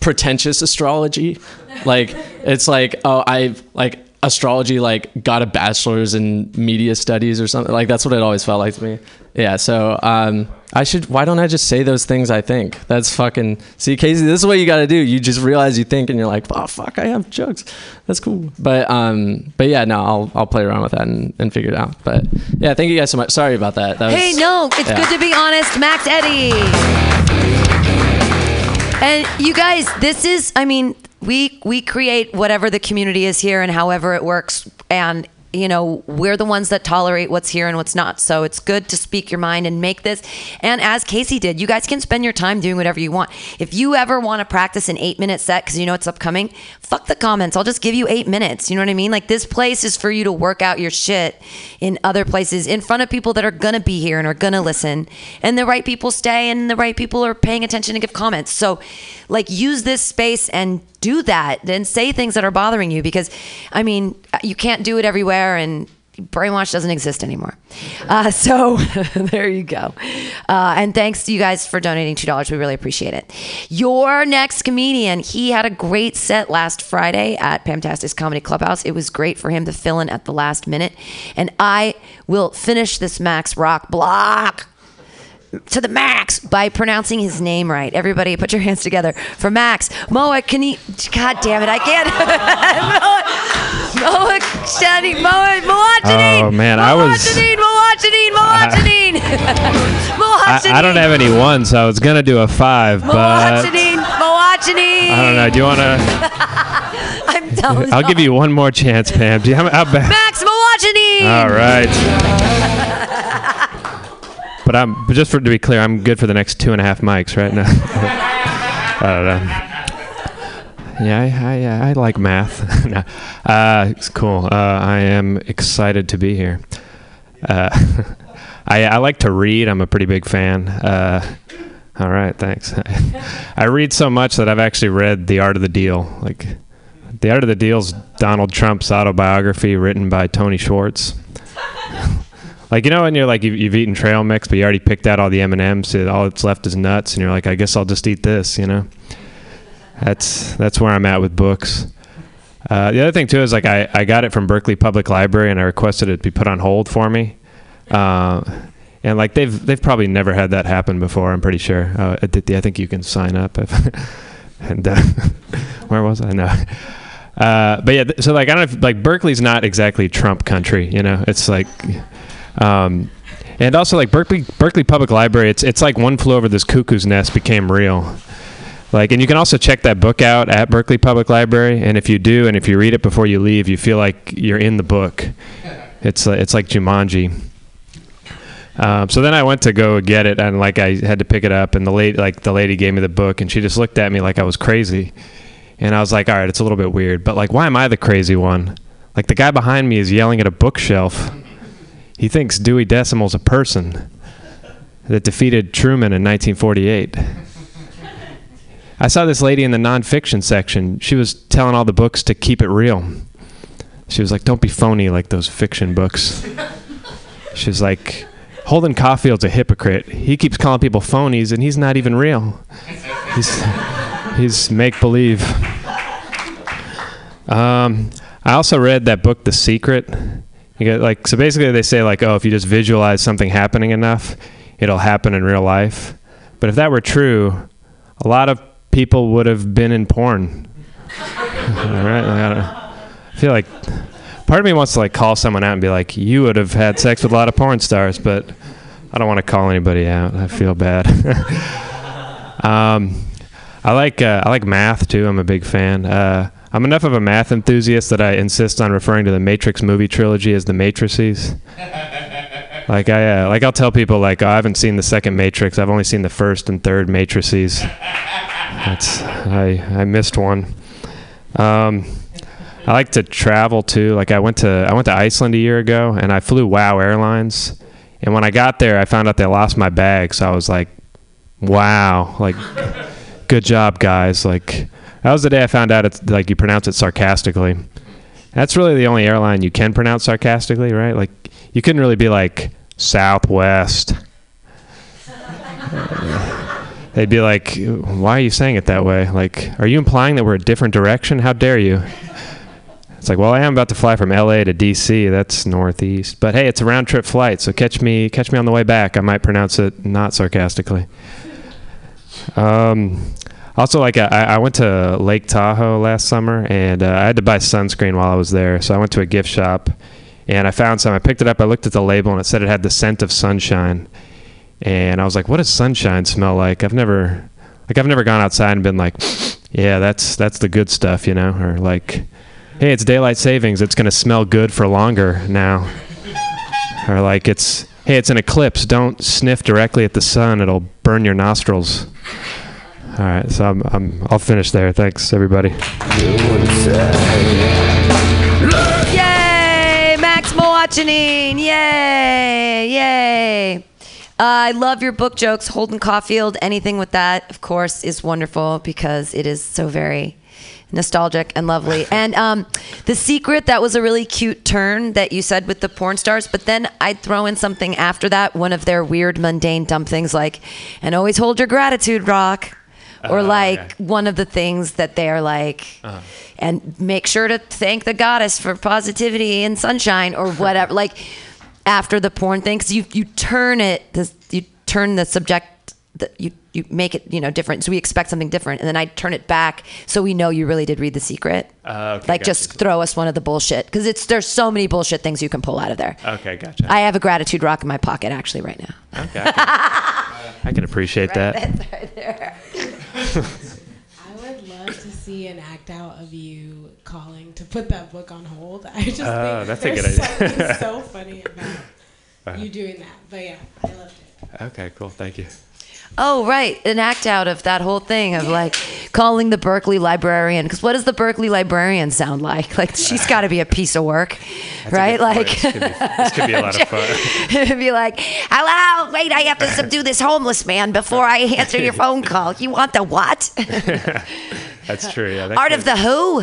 pretentious astrology. Like it's like oh I like astrology like got a bachelor's in media studies or something like that's what it always felt like to me. Yeah, so um, I should. Why don't I just say those things I think? That's fucking. See, Casey, this is what you got to do. You just realize you think, and you're like, oh fuck, I have jokes. That's cool. But um, but yeah, no, I'll I'll play around with that and, and figure it out. But yeah, thank you guys so much. Sorry about that. that Hey, no, it's yeah. good to be honest. Max Eddie. And you guys, this is, I mean, we we create whatever the community is here and however it works. And you know, we're the ones that tolerate what's here and what's not. So it's good to speak your mind and make this. And as Casey did, you guys can spend your time doing whatever you want. If you ever want to practice an eight minute set because you know it's upcoming, fuck the comments. I'll just give you eight minutes. You know what I mean? Like this place is for you to work out your shit in other places in front of people that are gonna be here and are gonna listen. And the right people stay and the right people are paying attention and give comments. So like use this space and do that and say things that are bothering you because I mean you can't do it everywhere and brainwash doesn't exist anymore. Uh, so there you go. Uh, and thanks to you guys for donating two dollars. We really appreciate it. Your next comedian, he had a great set last Friday at Pamtastic's Comedy Clubhouse. It was great for him to fill in at the last minute, and I will finish this Max Rock block to the max by pronouncing his name right. Everybody, put your hands together for Max. Moa, can he? God damn it, I can't. Moa, Moa, Shani, Moa, Moa, Oh, man, I was- Moa, Janine, Moa, Janine, Moa, I, I don't have any one, so I was gonna do a five, Moa, but Janine, Moa, Janine. I don't know. Do you wanna? I'm done. I'll give you one more chance, Pam. Do you have how bad? Max Moa. All right. But I'm just for to be clear, I'm good for the next two and a half mics right now. I don't know. Yeah, I, I, I like math. no. uh, it's cool. Uh, I am excited to be here. Uh, I, I like to read. I'm a pretty big fan. Uh, all right, thanks. I read so much that I've actually read The Art of the Deal. Like, The Art of the Deal's Donald Trump's autobiography written by Tony Schwartz. Like you know when you're like you've, you've eaten trail mix, but you already picked out all the M and M's. All that's left is nuts, and you're like, I guess I'll just eat this. You know, that's that's where I'm at with books. Uh, the other thing too is like I, I got it from Berkeley Public Library and I requested it be put on hold for me. Uh, and like they've they've probably never had that happen before. I'm pretty sure. Uh, I think- you can sign up. If and uh, where was I? No. Uh, but yeah, so like I don't know if like Berkeley's not exactly Trump country. You know, it's like. Um, and also like Berkeley Berkeley Public Library, it's it's like one flew over this cuckoo's nest became real. Like, and you can also check that book out at Berkeley Public Library. And if you do, and if you read it before you leave, you feel like you're in the book. It's uh, it's like Jumanji. Um, so then I went to go get it, and like I had to pick it up, and the lady like the lady gave me the book, and she just looked at me like I was crazy. And I was like, all right, it's a little bit weird, but like, why am I the crazy one? Like the guy behind me is yelling at a bookshelf. He thinks Dewey Decimal's a person that defeated Truman in 1948. I saw this lady in the nonfiction section. She was telling all the books to keep it real. She was like, "Don't be phony like those fiction books." She was like, "Holden Caulfield's a hypocrite. He keeps calling people phonies, and he's not even real. He's he's make believe." Um, I also read that book, The Secret. You get like so basically they say like, oh, if you just visualize something happening enough, it'll happen in real life. But if that were true, a lot of people would have been in porn. All right, like, I, I feel like part of me wants to like call someone out and be like, you would have had sex with a lot of porn stars, but I don't want to call anybody out. I feel bad. um, I like uh, I like math too. I'm a big fan. Uh, I'm enough of a math enthusiast that I insist on referring to the Matrix movie trilogy as the Matrices. like I uh, like I'll tell people like oh, I haven't seen the second Matrix. I've only seen the first and third Matrices. That's I I missed one. Um, I like to travel too. Like I went to I went to Iceland a year ago and I flew WoW Airlines. And when I got there, I found out they lost my bag. So I was like, "Wow! Like, good job, guys! Like, That was the day I found out it's like you pronounce it sarcastically. That's really the only airline you can pronounce sarcastically, right? Like you couldn't really be like Southwest. They'd be like, "Why are you saying it that way? Like, are you implying that we're a different direction? How dare you?" It's like, well, I am about to fly from LA to DC. That's northeast. But hey, it's a round trip flight, so catch me catch me on the way back. I might pronounce it not sarcastically. Um, also, like I, I went to Lake Tahoe last summer, and uh, I had to buy sunscreen while I was there. So I went to a gift shop, and I found some. I picked it up. I looked at the label, and it said it had the scent of sunshine. And I was like, "What does sunshine smell like?" I've never, like, I've never gone outside and been like, "Yeah, that's that's the good stuff," you know, or like, "Hey, it's daylight savings. It's gonna smell good for longer now," or like, "It's hey, it's an eclipse. Don't sniff directly at the sun. It'll burn your nostrils." All right, so I'm, I'm I'll finish there. Thanks, everybody. Yay! Max Moachanine! Yay! Yay! Uh, I love your book jokes. Holden Caulfield, anything with that, of course, is wonderful because it is so very nostalgic and lovely. and um, The Secret, that was a really cute turn that you said with the porn stars. But then I'd throw in something after that, one of their weird, mundane, dumb things like, and always hold your gratitude, rock. Or Oh, like okay. one of the things that they're like, Uh-huh. and make sure to thank the goddess for positivity and sunshine or whatever. like after the porn thing, 'cause you you turn it, you turn the subject, the, you you make it you know different. So we expect something different, and then I turn it back so we know you really did read the secret. Uh, okay, like gotcha. just throw us one of the bullshit because it's there's so many bullshit things you can pull out of there. Okay, gotcha. I have a gratitude rock in my pocket actually right now. Okay, I can, I can appreciate that. right there. I would love to see an act out of you calling to put that book on hold. I just Oh, think that's a good there's idea. something so funny about Uh-huh. you doing that. But yeah, I loved it. Okay, cool. Thank you. Oh, right. An act out of that whole thing of like calling the Berkeley librarian. Because what does the Berkeley librarian sound like? Like, she's got to be a piece of work, That's right? Like, This could be- this could be a lot of fun. It'd be like, hello, wait, I have to subdue this homeless man before I answer your phone call. You want the what? That's true. Yeah. that Art could- of the who?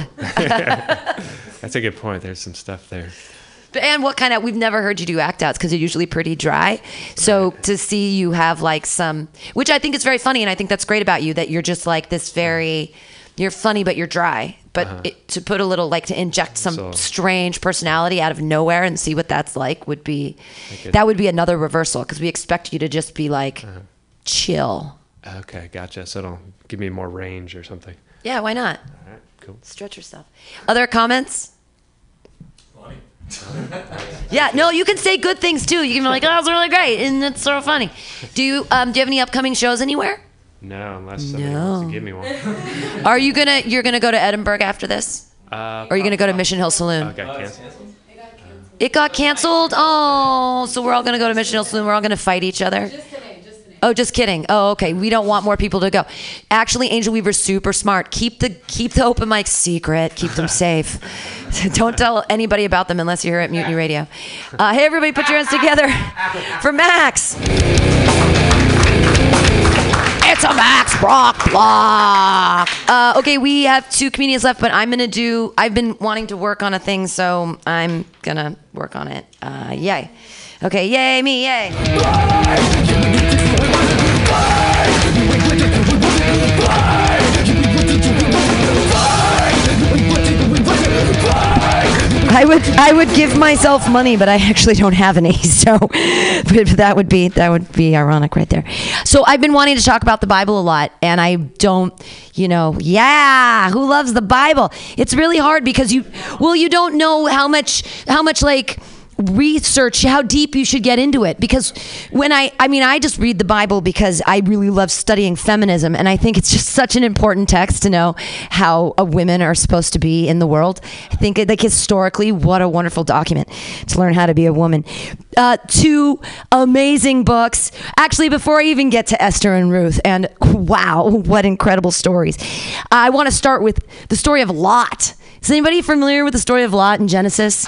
That's a good point. There's some stuff there. And what kind of, we've never heard you do act outs because you're usually pretty dry. So to see you have like some, which I think is very funny. And I think that's great about you that you're just like this very, you're funny, but you're dry. But Uh-huh. it, to put a little, like to inject some So- strange personality out of nowhere and see what that's like would be, it- that would be another reversal because we expect you to just be like Uh-huh. chill. Okay, gotcha. So it'll give me more range or something. Yeah, why not? All right, cool. Stretch yourself. Other comments? Yeah, no, you can say good things too. You can be like, "Oh, it's really great," and it's so funny. Do you um, do you have any upcoming shows anywhere? No, unless somebody wants No. to give me one. Are you gonna you're gonna go to Edinburgh after this? Uh, or are you gonna go to Mission Hill Saloon? Okay, canceled. It got canceled. Oh, so we're all gonna go to Mission Hill Saloon. We're all gonna fight each other. Oh, just kidding. Oh, okay. We don't want more people to go. Actually, Angel Weaver's super smart. Keep the keep the open mics secret. Keep them safe. don't tell anybody about them unless you're here at Mutiny Radio. Uh, hey, everybody, put your hands together for Max. It's a Max Brock block. Uh, okay, we have two comedians left, but I'm gonna do. I've been wanting to work on a thing, so I'm gonna work on it. Uh, yay. Okay, yay me, yay. I would I would give myself money, but I actually don't have any. So, but that would be that would be ironic right there. So I've been wanting to talk about the Bible a lot, and I don't, you know, yeah, who loves the Bible? It's really hard because you, well, you don't know how much how much like research how deep you should get into it. Because when i i mean i just read the bible because i really love studying feminism and i think it's just such an important text to know how women are supposed to be in the world. I think like historically what a wonderful document to learn how to be a woman. Uh, two amazing books. Actually before i even get to esther and ruth and wow what incredible stories. I want to start with the story of lot. Is anybody familiar with the story of lot in genesis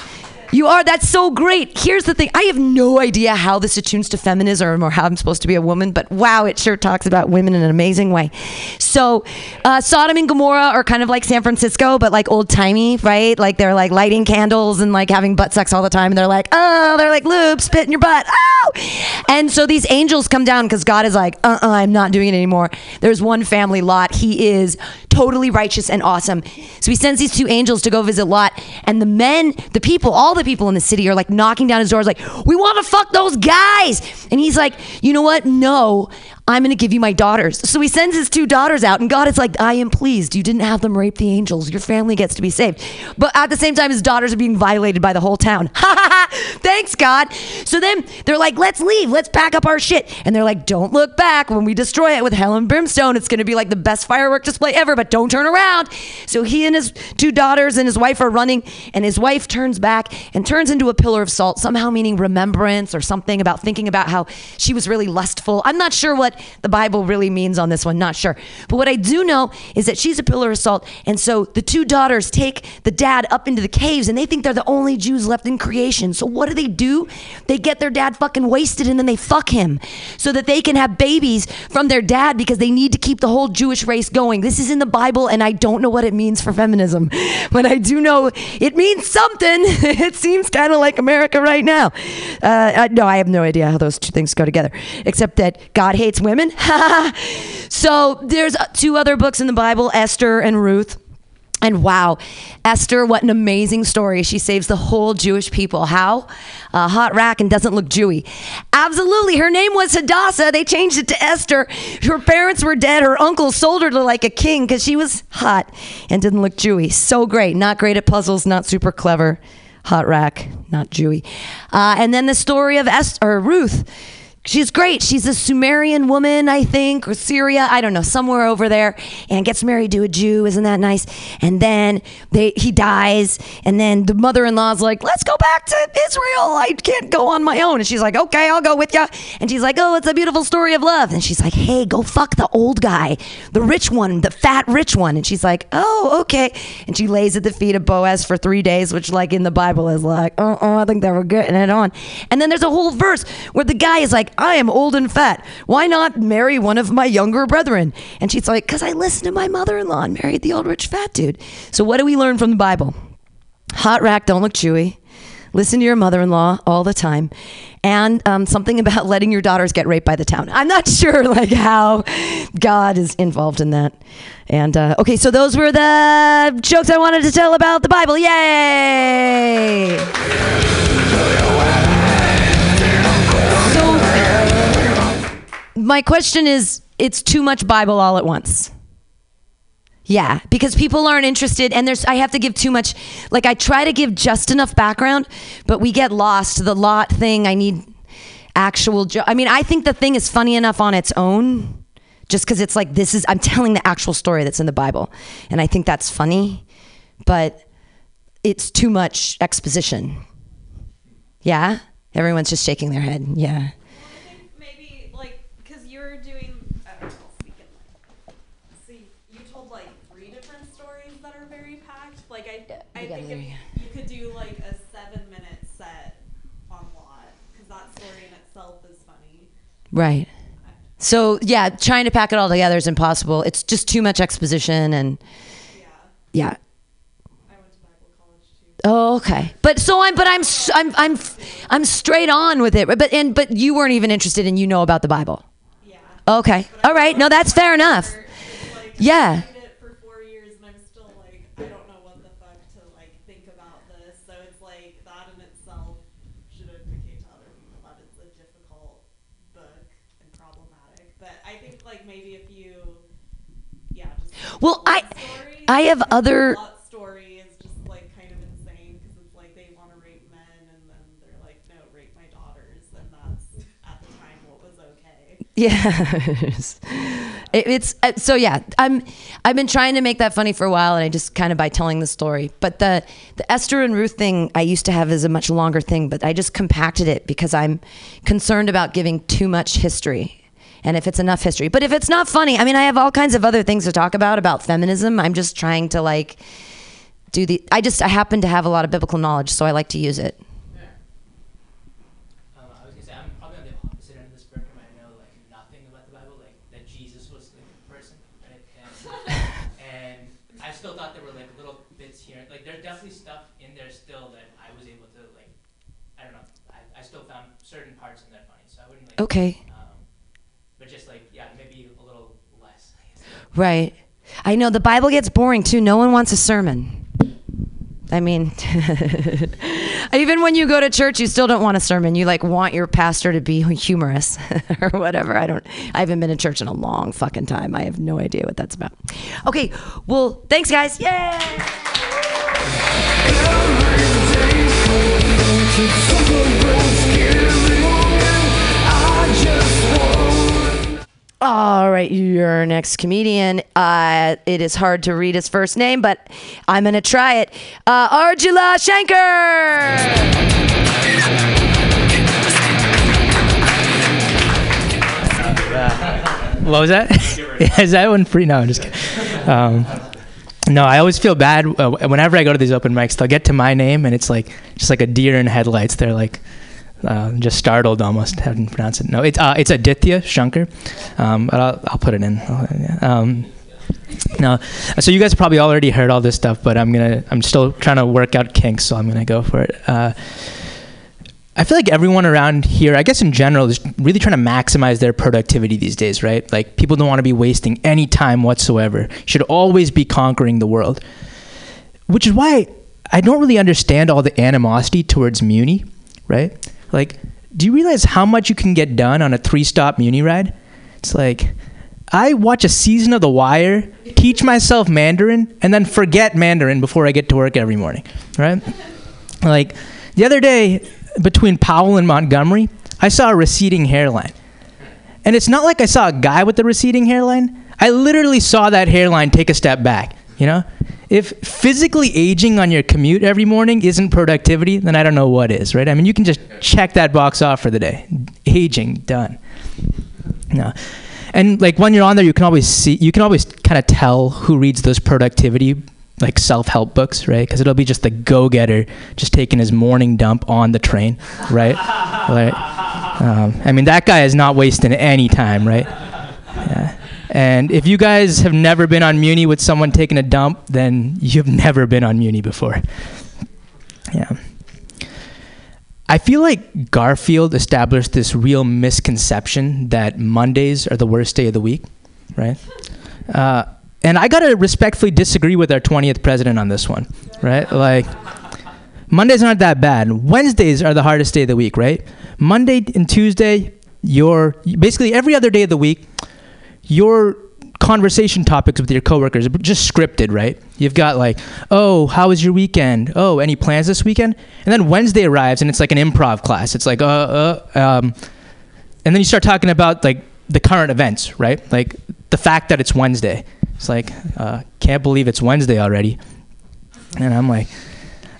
You are. That's so great. Here's the thing. I have no idea how this attunes to feminism or how I'm supposed to be a woman, but wow, it sure talks about women in an amazing way. So, uh, Sodom and Gomorrah are kind of like San Francisco, but like old timey, right? Like they're like lighting candles and like having butt sex all the time. And they're like, oh, they're like lube, spit in your butt. Oh! And so these angels come down because God is like, uh uh-uh, uh, i am not doing it anymore. There's one family, Lot. He is totally righteous and awesome. So he sends these two angels to go visit Lot. And the men, the people, all the people in the city are like knocking down his doors, like, we want to fuck those guys. And he's like, you know what? No, I'm going to give you my daughters. So he sends his two daughters out, and God is like, I am pleased. You didn't have them rape the angels. Your family gets to be saved. But at the same time, his daughters are being violated by the whole town. Ha ha ha! Thanks, God. So then they're like, let's leave. Let's pack up our shit. And they're like, don't look back. When we destroy it with hell and brimstone, it's going to be like the best firework display ever, but don't turn around. So he and his two daughters and his wife are running, and his wife turns back and turns into a pillar of salt, somehow meaning remembrance or something about thinking about how she was really lustful. I'm not sure what the Bible really means on this one, not sure. But what I do know is that she's a pillar of salt. And so the two daughters take the dad up into the caves and they think they're the only Jews left in creation. So what do they do? They get their dad fucking wasted and then they fuck him so that they can have babies from their dad because they need to keep the whole Jewish race going. This is in the Bible and I don't know what it means for feminism, but I do know it means something. it seems kind of like America right now. Uh, no, I have no idea how those two things go together, except that God hates women. so there's uh, two other books in the Bible, Esther and Ruth. And wow, Esther, what an amazing story. She saves the whole Jewish people. How? Hot rack and doesn't look Jewy. Absolutely. Her name was Hadassah. They changed it to Esther. Her parents were dead. Her uncle sold her to like a king because she was hot and didn't look Jewy. So great. Not great at puzzles, not super clever. Hot rack, not Jewy. Uh, and then the story of Esther, Ruth. She's great. She's a Sumerian woman, I think, or Syria, I don't know, somewhere over there, and gets married to a Jew. Isn't that nice? And then they, he dies, and then the mother-in-law's like, "Let's go back to Israel. I can't go on my own." And she's like, "Okay, I'll go with you." And she's like, "Oh, it's a beautiful story of love." And she's like, "Hey, go fuck the old guy, the rich one, the fat rich one." And she's like, "Oh, okay." And she lays at the feet of Boaz for three days, which, like in the Bible, is like, "Oh, I think they were getting it on." And then there's a whole verse where the guy is like I am old and fat. Why not marry one of my younger brethren? And she's like, Because I listened to my mother in law and married the old rich fat dude. So, what do we learn from the Bible? Hot rack, don't look chewy. Listen to your mother in law all the time. And um, something about letting your daughters get raped by the town. I'm not sure like how God is involved in that. And uh, okay, so those were the jokes I wanted to tell about the Bible. Yay! My question is it's too much Bible all at once. Yeah, because people aren't interested and there's I have to give too much like I try to give just enough background, but we get lost. The lot thing, I need actual jo- I mean, I think the thing is funny enough on its own just cuz it's like this is I'm telling the actual story that's in the Bible. And I think that's funny, but it's too much exposition. Yeah? Everyone's just shaking their head. Yeah. I think if you could do like a seven minute set on Lot, because that story in itself is funny. Right. So yeah, trying to pack it all together is impossible. It's just too much exposition and yeah. Yeah. I went to Bible college too. Oh, okay. But so I'm, but I'm, I'm, I'm, I'm straight on with it. But and but you weren't even interested, and you know about the Bible. Yeah. Okay. All right. No, that's fair enough. Yeah. Well, I I have other. story is just like kind of insane because it's like they want to rape men and then they're like, no, rape my daughters, and that's at the time what was okay. Yes. It, it's uh, so yeah. I'm I've been trying to make that funny for a while, and I just kind of by telling the story. But the the Esther and Ruth thing I used to have is a much longer thing, but I just compacted it because I'm concerned about giving too much history and if it's enough history. But if it's not funny, I mean, I have all kinds of other things to talk about about feminism. I'm just trying to like do the. I just I happen to have a lot of biblical knowledge, so I like to use it. Um, I was gonna say I'm probably on the opposite end of the spectrum. I know like nothing about the Bible, like that Jesus was the person. And, and I still thought there were like little bits here. Like there's definitely stuff in there still that I was able to like. I don't know. I, I still found certain parts in there funny, so I wouldn't like. Okay. Um, but just like yeah, maybe a little less. I guess. Right. I know the Bible gets boring too. No one wants a sermon. I mean, even when you go to church, you still don't want a sermon. You like want your pastor to be humorous or whatever. I don't. I haven't been in church in a long fucking time. I have no idea what that's about. Okay. Well, thanks, guys. Yay! All right, your next comedian. Uh, it is hard to read his first name, but I'm going to try it. Uh, Arjula Shankar. What was that? Is that one free? No, I'm just kidding. Um, no, I always feel bad uh, whenever I go to these open mics. They'll get to my name, and it's like just like a deer in headlights. They're like uh, just startled almost I to pronounce it. No, it's uh, it's Aditya Shankar, um, but I'll I'll put it in. Um, no, so you guys probably already heard all this stuff, but I'm gonna I'm still trying to work out kinks, so I'm gonna go for it. Uh, I feel like everyone around here, I guess in general, is really trying to maximize their productivity these days, right? Like people don't want to be wasting any time whatsoever. Should always be conquering the world. Which is why I don't really understand all the animosity towards Muni, right? Like, do you realize how much you can get done on a three-stop Muni ride? It's like I watch a season of The Wire, teach myself Mandarin, and then forget Mandarin before I get to work every morning, right? Like the other day, between Powell and Montgomery, I saw a receding hairline. And it's not like I saw a guy with a receding hairline. I literally saw that hairline take a step back, you know? If physically aging on your commute every morning isn't productivity, then I don't know what is, right? I mean, you can just check that box off for the day. Aging, done. No. And like when you're on there, you can always see, you can always kind of tell who reads those productivity like self-help books, right? Because it'll be just the go-getter just taking his morning dump on the train, right? right. Um, I mean, that guy is not wasting any time, right? Yeah. And if you guys have never been on Muni with someone taking a dump, then you've never been on Muni before. Yeah. I feel like Garfield established this real misconception that Mondays are the worst day of the week, right? Uh, and I gotta respectfully disagree with our 20th president on this one, right? Like, Mondays aren't that bad. Wednesdays are the hardest day of the week, right? Monday and Tuesday, you're basically every other day of the week, your conversation topics with your coworkers are just scripted, right? You've got like, oh, how was your weekend? Oh, any plans this weekend? And then Wednesday arrives and it's like an improv class. It's like, uh, uh, um, and then you start talking about like the current events, right? Like the fact that it's Wednesday. It's like, uh, can't believe it's Wednesday already. And I'm like,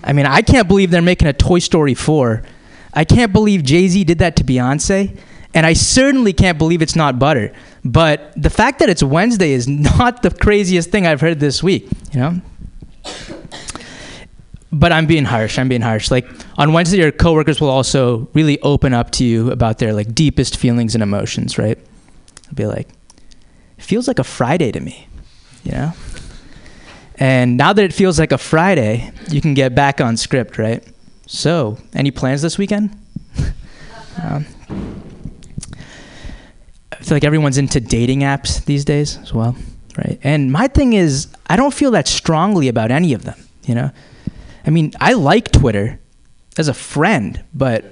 I mean, I can't believe they're making a Toy Story 4. I can't believe Jay Z did that to Beyonce. And I certainly can't believe it's not butter. But the fact that it's Wednesday is not the craziest thing I've heard this week, you know? But I'm being harsh. I'm being harsh. Like on Wednesday, your coworkers will also really open up to you about their like deepest feelings and emotions, right? They'll be like, feels like a Friday to me, you know? And now that it feels like a Friday, you can get back on script, right? So, any plans this weekend? um, I feel like everyone's into dating apps these days as well, right? And my thing is, I don't feel that strongly about any of them, you know? I mean, I like Twitter as a friend, but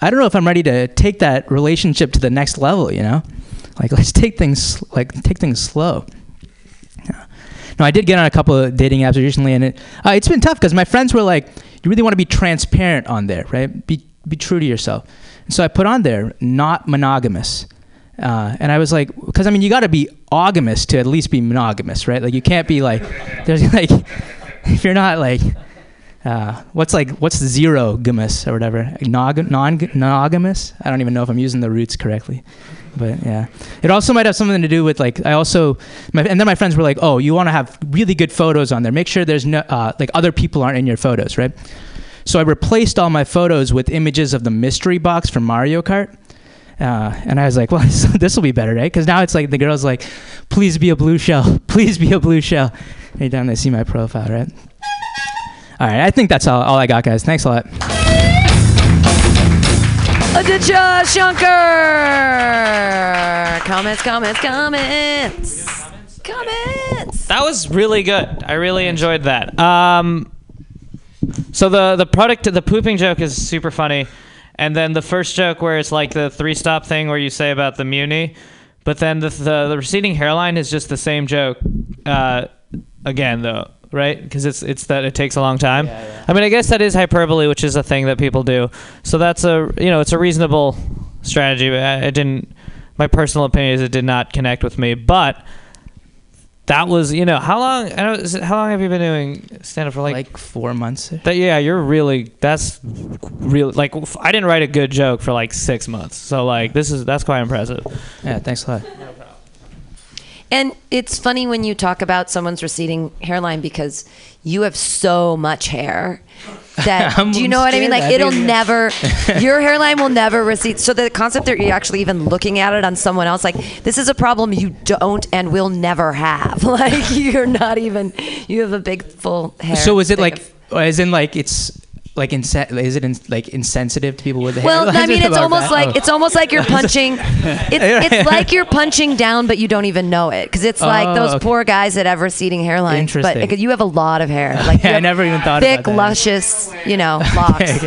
I don't know if I'm ready to take that relationship to the next level, you know? Like, let's take things, like, take things slow. No, I did get on a couple of dating apps recently, and it uh, it's been tough because my friends were like, "You really want to be transparent on there, right? Be be true to yourself." And so I put on there, "Not monogamous," uh, and I was like, "Because I mean, you got to be ogamous to at least be monogamous, right? Like you can't be like, there's like, if you're not like, uh, what's like what's zero gamus or whatever? Non non-monogamous i don't even know if i'm using the roots correctly but yeah. It also might have something to do with like i also my, and then my friends were like oh you want to have really good photos on there. Make sure there's no uh, like other people aren't in your photos right? So i replaced all my photos with images of the mystery box from mario kart uh, and I was like, well, this will be better, right? Because now it's like the girl's like, please be a blue shell, please be a blue shell. Anytime they see my profile, right? All right, I think that's all, all I got, guys. Thanks a lot. Aditya Shankar. Comments, comments, comments. Comments. That was really good. I really enjoyed that. Um, so the the product, the pooping joke is super funny, and then the first joke where it's like the three stop thing where you say about the Muni, but then the the, the receding hairline is just the same joke. Uh, again though, right? Because it's it's that it takes a long time. I mean, I guess that is hyperbole, which is a thing that people do. So that's a you know it's a reasonable strategy. But I, it didn't. My personal opinion is it did not connect with me, but that was you know how long I it, how long have you been doing stand up for like like four months that yeah you're really that's really like I didn't write a good joke for like six months. So like this is that's quite impressive. Yeah thanks a lot And it's funny when you talk about someone's receding hairline because you have so much hair that do you know what I mean? Like it'll never your hairline will never recede. So the concept that you're actually even looking at it on someone else, like this is a problem you don't and will never have. Like you're not even you have a big full hair. So is it like, as in like it's like inse- is it in, like insensitive to people with hair? well, I mean, it's almost that? like Oh. it's almost like you're punching. It's, it's like you're punching down, but you don't even know it because it's like Oh, those okay. poor guys that have receding hairlines. Interesting. But you have a lot of hair. Like Yeah, I never even thought thick, about that. luscious, you know, locks.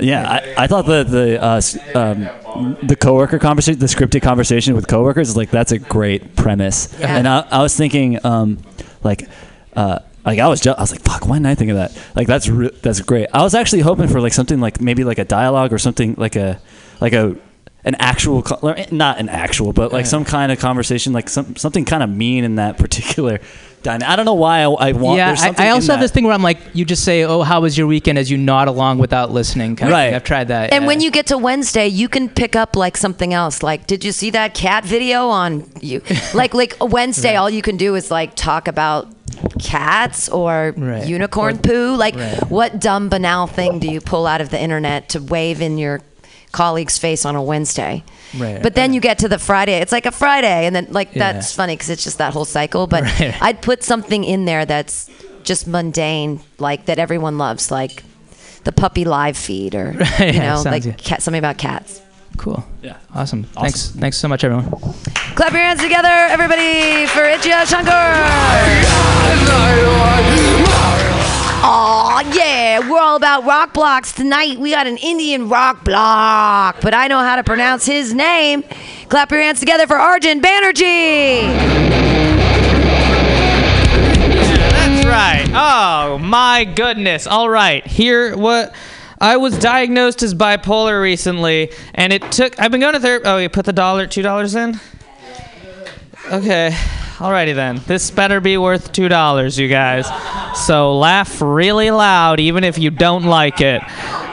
Yeah, I, I thought that the uh, um, the coworker conversation, the scripted conversation with coworkers, is like that's a great premise. Yeah. And I, I was thinking, um, like, uh, like I was ju- I was like, fuck, why didn't I think of that? Like that's re- that's great. I was actually hoping for like something like maybe like a dialogue or something like a like a an actual eh, not an actual but like Yeah. some kind of conversation like some something kind of mean in that particular dyna- I don't know why I, I want yeah, there's I, I also have that. this thing where I'm like, you just say, "Oh, how was your weekend?" as you nod along without listening. Kind Right. Of. I've tried that. And yeah. when you get to Wednesday, you can pick up like something else. Like, did you see that cat video on you? like, like a Wednesday, all you can do is like talk about cats or Right. unicorn Or- poo. Like, right. what dumb banal thing do you pull out of the internet to wave in your colleague's face on a Wednesday? Right. But then you get to the Friday. It's like a Friday, and then like Yeah. that's funny because it's just that whole cycle. But Right. I'd put something in there that's just mundane, like that everyone loves, like the puppy live feed, or Right, you know, sounds like cat, something about cats. cool. Yeah. Awesome. Thanks. Thanks so much, everyone. Clap your hands together, everybody, for Itchia Shankar. Aw, yeah, we're all about rock blocks tonight. We got an Indian rock block, but I know how to pronounce his name. Clap your hands together for Arjun Banerjee. That's right. Oh my goodness. All right. Here what I was diagnosed as bipolar recently and it took I've been going to therapy Oh, you put the dollar 2 dollars in? Okay. Alrighty then. This better be worth two dollars, you guys. So laugh really loud, even if you don't like it.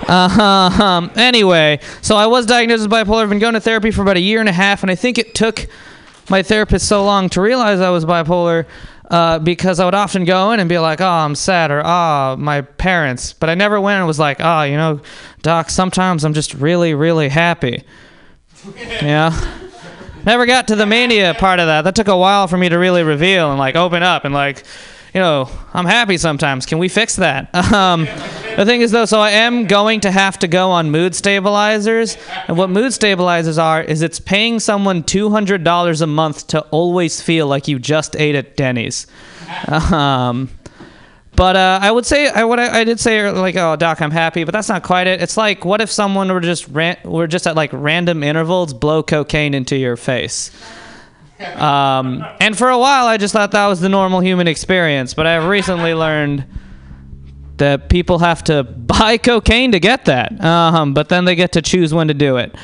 Uh, um, anyway, so I was diagnosed with bipolar. I've been going to therapy for about a year and a half, and I think it took my therapist so long to realize I was bipolar uh, because I would often go in and be like, "Oh, I'm sad," or "Oh, my parents," but I never went and was like, "Oh, you know, doc, sometimes I'm just really, really happy." Yeah. Never got to the mania part of that. That took a while for me to really reveal and like open up and like, you know, I'm happy sometimes. Can we fix that? Um, the thing is though, so I am going to have to go on mood stabilizers. And what mood stabilizers are is it's paying someone $200 a month to always feel like you just ate at Denny's. Um, but uh, I would say I what I, I did say like oh doc I'm happy but that's not quite it. It's like what if someone were just ran, were just at like random intervals blow cocaine into your face. Um, and for a while I just thought that was the normal human experience, but I've recently learned that people have to buy cocaine to get that. Um, but then they get to choose when to do it.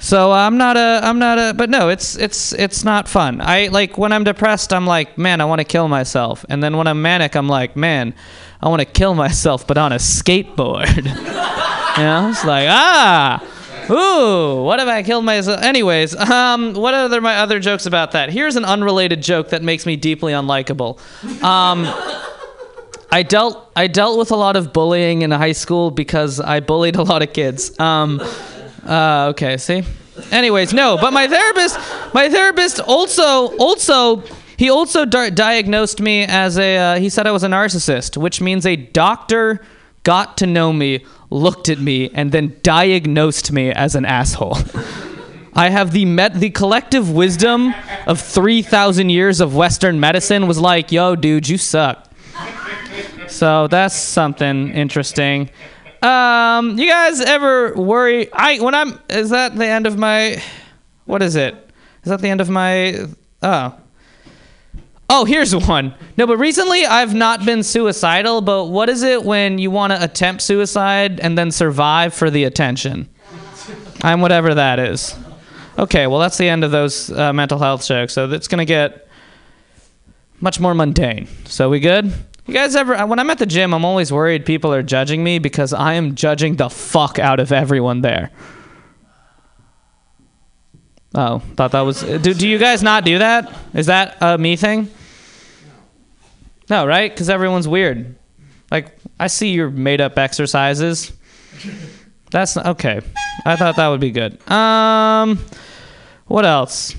So I'm not a I'm not a but no, it's it's it's not fun. I like when I'm depressed, I'm like, man, I want to kill myself. And then when I'm manic, I'm like, man, I want to kill myself but on a skateboard. you know? It's like, ah. Ooh, what if I killed myself? Anyways, um, what are my other jokes about that? Here's an unrelated joke that makes me deeply unlikable. Um, I dealt I dealt with a lot of bullying in high school because I bullied a lot of kids. Um, uh, okay, see. Anyways, no, but my therapist, my therapist also also he also di- diagnosed me as a uh, he said I was a narcissist, which means a doctor got to know me, looked at me, and then diagnosed me as an asshole. I have the met the collective wisdom of 3,000 years of Western medicine was like, yo, dude, you suck. So that's something interesting. Um, you guys ever worry? I when I'm is that the end of my? What is it? Is that the end of my? Oh. Oh, here's one. No, but recently I've not been suicidal. But what is it when you want to attempt suicide and then survive for the attention? I'm whatever that is. Okay, well that's the end of those uh, mental health jokes. So it's gonna get much more mundane. So we good? You guys ever? When I'm at the gym, I'm always worried people are judging me because I am judging the fuck out of everyone there. Oh, thought that was. Do, do you guys not do that? Is that a me thing? No, right? Because everyone's weird. Like, I see your made up exercises. That's okay. I thought that would be good. Um, what else?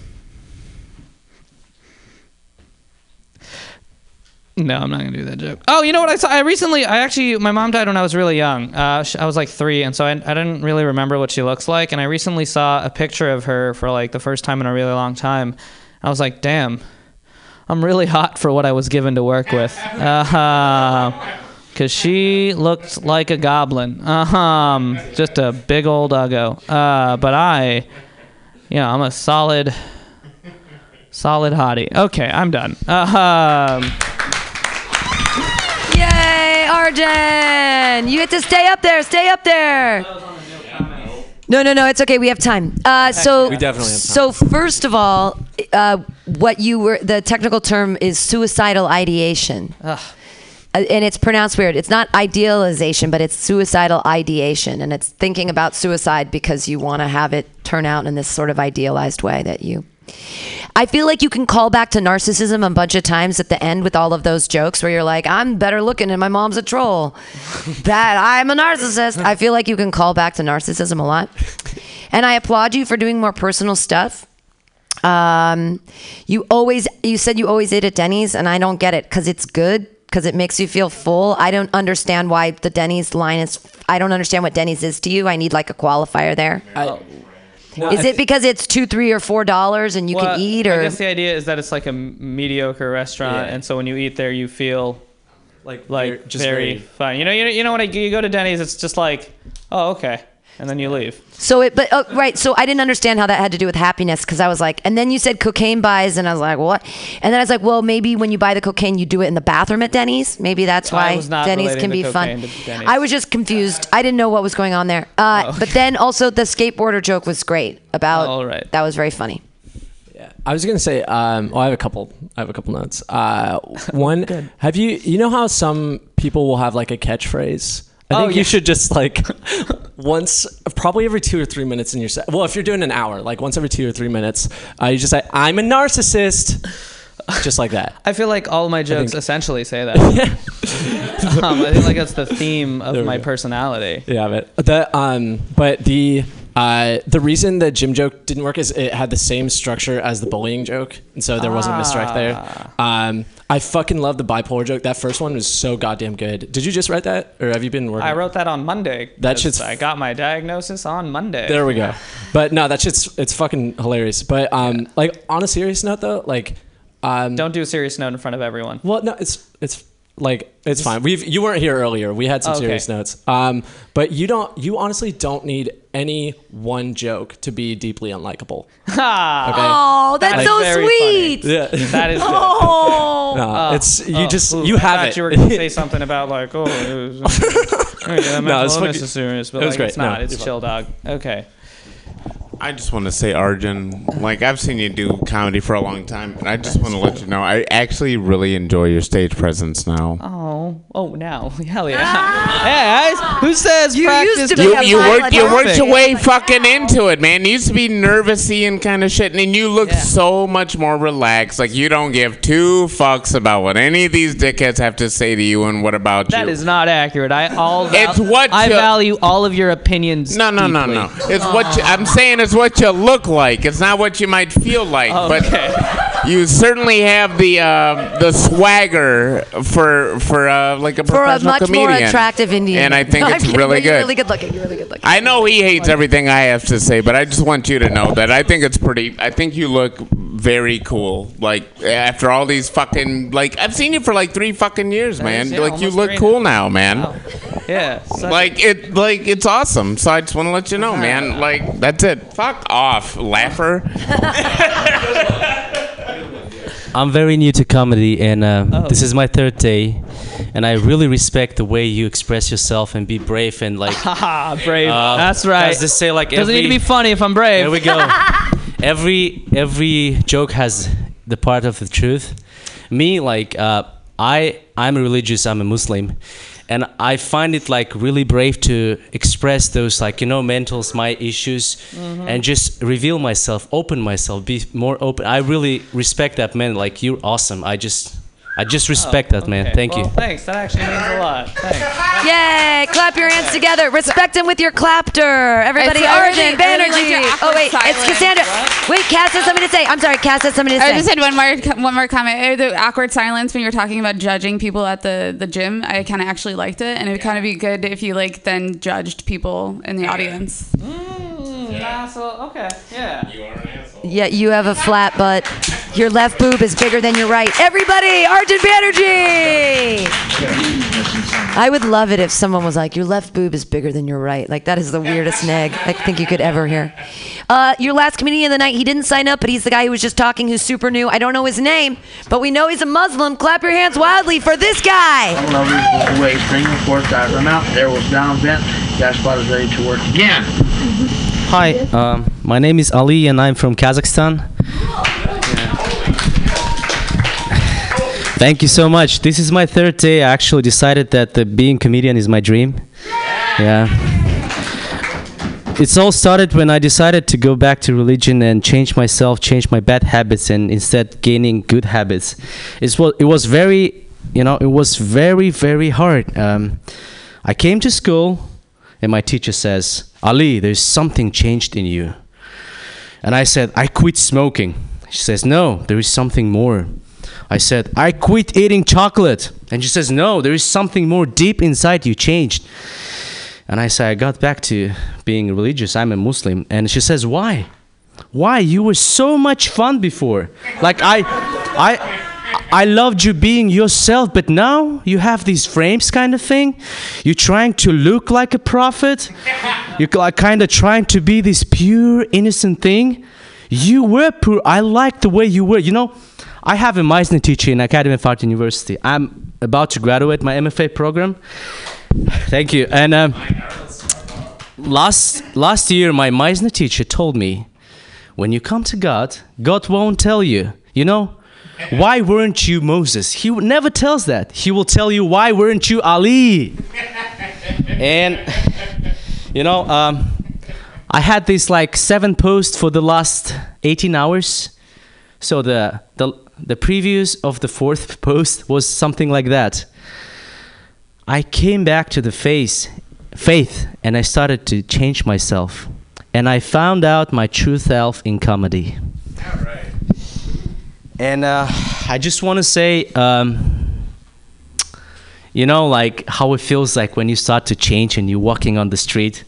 No, I'm not gonna do that joke. Oh, you know what I saw? I recently, I actually, my mom died when I was really young. Uh, I was like three, and so I, I didn't really remember what she looks like. And I recently saw a picture of her for like the first time in a really long time. I was like, damn, I'm really hot for what I was given to work with. Uh, Cause she looked like a goblin. Um, just a big old uggo. Uh, but I, you know, I'm a solid, solid hottie. Okay, I'm done. Uh, um, Yay, Arjun! You get to stay up there. Stay up there. No, no, no. It's okay. We have time. Uh, so We definitely have So first of all, uh, what you were the technical term is suicidal ideation. Uh, and it's pronounced weird. It's not idealization, but it's suicidal ideation, and it's thinking about suicide because you want to have it turn out in this sort of idealized way that you. I feel like you can call back to narcissism a bunch of times at the end with all of those jokes where you're like, I'm better looking and my mom's a troll. that I'm a narcissist. I feel like you can call back to narcissism a lot. And I applaud you for doing more personal stuff. Um, you always, you said you always ate at Denny's, and I don't get it because it's good because it makes you feel full. I don't understand why the Denny's line is. I don't understand what Denny's is to you. I need like a qualifier there. Well, is I it because it's two, three, or four dollars and you well, can eat, Or I or guess the idea is that it's like a mediocre restaurant, Yeah. and so when you eat there, you feel like like just very, very- fun. You know, you know, you know when I, you go to Denny's, it's just like, oh, okay, and then you leave. so it? But oh, right, so I didn't understand how that had to do with happiness because I was like, and then you said cocaine buys, and I was like, what? And then I was like, well, maybe when you buy the cocaine, you do it in the bathroom at Denny's. Maybe that's why Denny's can be fun. cocaine to Denny's. I was just confused. I didn't know what was going on there. Uh, Oh. But then also the skateboarder joke was great about. All right. That was very funny. I was gonna say, um, well, I have a couple. I have a couple notes. Uh, one, have you you know how some people will have like a catchphrase? I Oh, think yeah. you should just like once, probably every two or three minutes in your set. Well, if you're doing an hour, like once every two or three minutes, uh, you just say, "I'm a narcissist," just like that. I feel like all my jokes think- essentially say that. um, I feel like that's the theme of my go. personality. Yeah, but the um, but the uh, the reason the gym joke didn't work is it had the same structure as the bullying joke, and so there wasn't a misdirect there. Ah. Um, I fucking love the bipolar joke. That first one was so goddamn good. Did you just write that, or have you been working? I wrote that on Monday. That shit's- I got my diagnosis on Monday. There we go. But no, that shit's it's fucking hilarious. But um, like on a serious note though, like um, Don't do a serious note in front of everyone. Well, no, it's it's like it's fine. We've you weren't here earlier. We had some Okay. serious notes. Um, but you don't. You honestly don't need any one joke to be deeply unlikable. Ha! Okay. Oh, that's Like, so very sweet. Yeah. That is. Oh. No, Oh, it's you oh, just ooh, you have thought it. You were gonna say something about like, oh, it was, yeah, mental No, it's fucking- is serious, but it was like, great. it's not. No, it's you're chill, dog. Okay. I just want to say, Arjun, like I've seen you do comedy for a long time, and I just want to let you know I actually really enjoy your stage presence now. Oh, oh, now, hell yeah! Hey, guys, who says You practice? You, makes you worked you worked your way fucking into it, man. You used to be nervousy and kind of shit, and then you look so much more relaxed. Like you don't give two fucks about what any of these dickheads have to say to you, and what about That you. That is not accurate. I all val- It's what I you- value all of your opinions. No, no, no, deeply. no. It's what you, I'm saying. It's what you look like. It's not what you might feel like. But you certainly have the uh, the swagger for for uh, like a For a professional much comedian. more attractive Indian. And I think I'm it's kidding. really You're good. really good looking. You're really good looking. I know he hates everything I have to say, but I just want you to know that I think it's pretty. I think you look very cool. Like after all these fucking like I've seen you for like three fucking years, man. yeah, like you look cool now, man. Yeah. such- Like it, like it's awesome. So I just want to let you know, man. Like that's it. Fuck off, laugher. I'm very new to comedy, and uh, Oh. this is my third day, and I really respect the way you express yourself and be brave and like. Haha, brave. uh, That's right. As they say, like Doesn't need to be funny if I'm brave. There we go. every every joke has the part of the truth. Me, like uh, I, I'm religious. I'm a Muslim, and I find it like really brave to express those like you know mentals, my issues, Mhm. and just reveal myself, open myself, be more open. I really respect that man. Like you're awesome. I just, I just respect that man. Oh, Okay. Thank Well, you. Thanks. That actually means a lot. Thanks. Yay! Clap your hands together. Respect him with your clapter. Everybody, It's- I Arjun, really- like oh awkward wait, it's silence. Cassandra. Wait, Cass has something to say. I'm sorry, Cass has something to say. I just had one more one more comment. Uh, The awkward silence when you were talking about judging people at the, the gym, I kind of actually liked it, and it would kind of be good if you like then judged people in the audience. Mm, asshole. Okay. Yeah. You are an asshole. Yeah, you have a flat butt. Your left boob is bigger than your right. Everybody, Arjun Banerjee! I would love it if someone was like, your left boob is bigger than your right. Like, that is the weirdest neg I think you could ever hear. Uh, your last comedian of the night, he didn't sign up, but he's the guy who was just talking who's super new. I don't know his name, but we know he's a Muslim. Clap your hands wildly for this guy. Lovely the way string, of course, got them out. There was down vent. Gas spot is ready to work again. Hi, um, my name is Ali, and I'm from Kazakhstan. Thank you so much. This is my third day. I actually decided that the being comedian is my dream. Yeah. It's all started when I decided to go back to religion and change myself, change my bad habits, and instead gaining good habits. It's what it was very, you know, it was very very hard. Um, I came to school, and my teacher says, "Ali, there's something changed in you." And I said, "I quit smoking." She says, "No, there is something more." I said, I quit eating chocolate. And she says, No, there is something more deep inside you changed. And I say, I got back to being religious. I'm a Muslim. And she says, Why? Why? You were so much fun before. Like I I I loved you being yourself, but now you have these frames kind of thing. You're trying to look like a prophet. You're kind of trying to be this pure, innocent thing. You were pure. I like the way you were. You know, I have a Meisner teacher in Academy of Art University. I'm about to graduate my MFA program. Thank you. And um, last last year, my Meisner teacher told me, when you come to God, God won't tell you. You know, why weren't you Moses? He never tells that. He will tell you, why weren't you Ali? and you know, um, I had this like seven posts for the last 18 hours. So the the the previews of the fourth post was something like that. I came back to the face, faith, and I started to change myself, and I found out my true self in comedy. And uh, I just want to say, um, you know, like how it feels like when you start to change and you're walking on the street.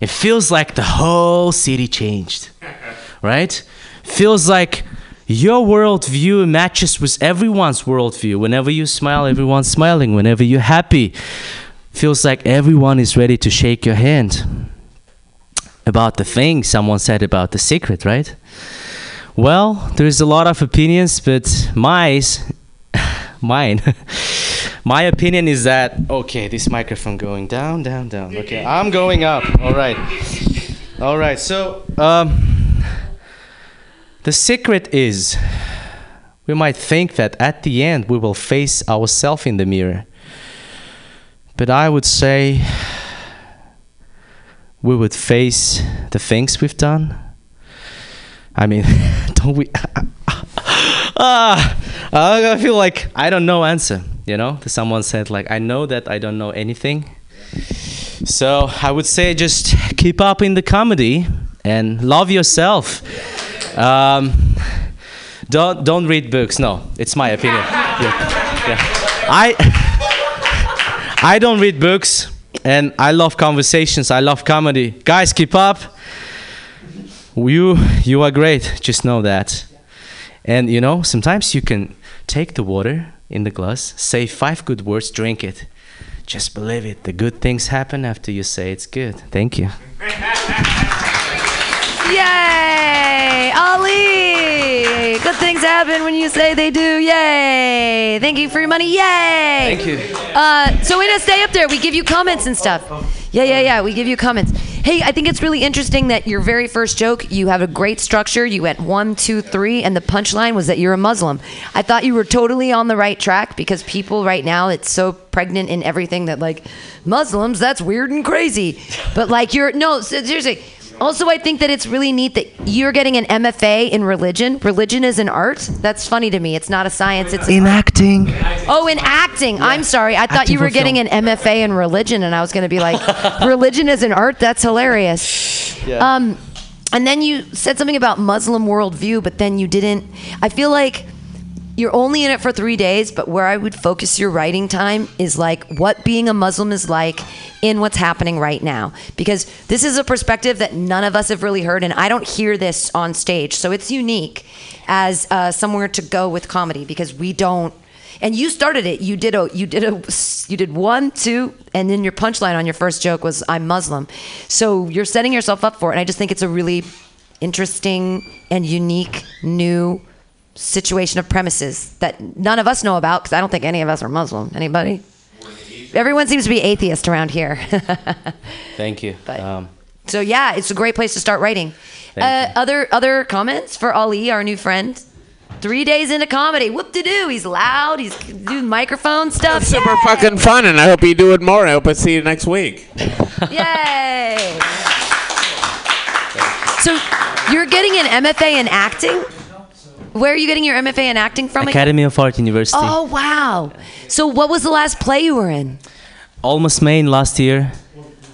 It feels like the whole city changed, right? Feels like your worldview matches with everyone's worldview. Whenever you smile, everyone's smiling. Whenever you're happy, feels like everyone is ready to shake your hand. About the thing someone said about the secret, right? Well, there's a lot of opinions, but mine, mine, my opinion is that okay, this microphone going down, down, down. Okay, I'm going up. All right. All right. So, um, the secret is we might think that at the end we will face ourselves in the mirror. But I would say we would face the things we've done. I mean, don't we? ah, I feel like I don't know answer. You know, someone said like I know that I don't know anything. So I would say just keep up in the comedy and love yourself. Um, don't don't read books. No, it's my opinion. Yeah, yeah. I I don't read books, and I love conversations. I love comedy. Guys, keep up. You you are great. Just know that. And you know, sometimes you can take the water in the glass, say five good words, drink it. Just believe it. The good things happen after you say it's good. Thank you. Yay! Ali! Good things happen when you say they do. Yay! Thank you for your money. Yay! Thank you. Uh, so we to stay up there. We give you comments and stuff. Yeah, yeah, yeah. We give you comments. Hey, I think it's really interesting that your very first joke, you have a great structure. You went one, two, three, and the punchline was that you're a Muslim. I thought you were totally on the right track because people right now, it's so pregnant in everything that like Muslims, that's weird and crazy. But like you're no, seriously. Also, I think that it's really neat that you're getting an MFA in religion. Religion is an art. That's funny to me. It's not a science. It's in acting. Oh, in acting. I'm sorry. I thought you were getting film. an MFA in religion, and I was going to be like, religion is an art. That's hilarious. Yeah. Um, and then you said something about Muslim worldview, but then you didn't. I feel like you're only in it for three days, but where I would focus your writing time is like what being a Muslim is like in what's happening right now. Because this is a perspective that none of us have really heard, and I don't hear this on stage. So it's unique as uh, somewhere to go with comedy because we don't. And you started it. You did a you did a you did one, two, and then your punchline on your first joke was I'm Muslim. So you're setting yourself up for it. And I just think it's a really interesting and unique new situation of premises that none of us know about because I don't think any of us are Muslim. Anybody? Everyone seems to be atheist around here. Thank you. Um, so yeah, it's a great place to start writing. Uh, other other comments for Ali, our new friend. Three days into comedy, whoop de doo. He's loud. He's doing microphone stuff. It's super fucking fun, and I hope you do it more. I hope I see you next week. Yay! So you're getting an MFA in acting. Where are you getting your MFA in acting from? again? Academy of Art University. Oh wow! So what was the last play you were in? Almost Maine last year.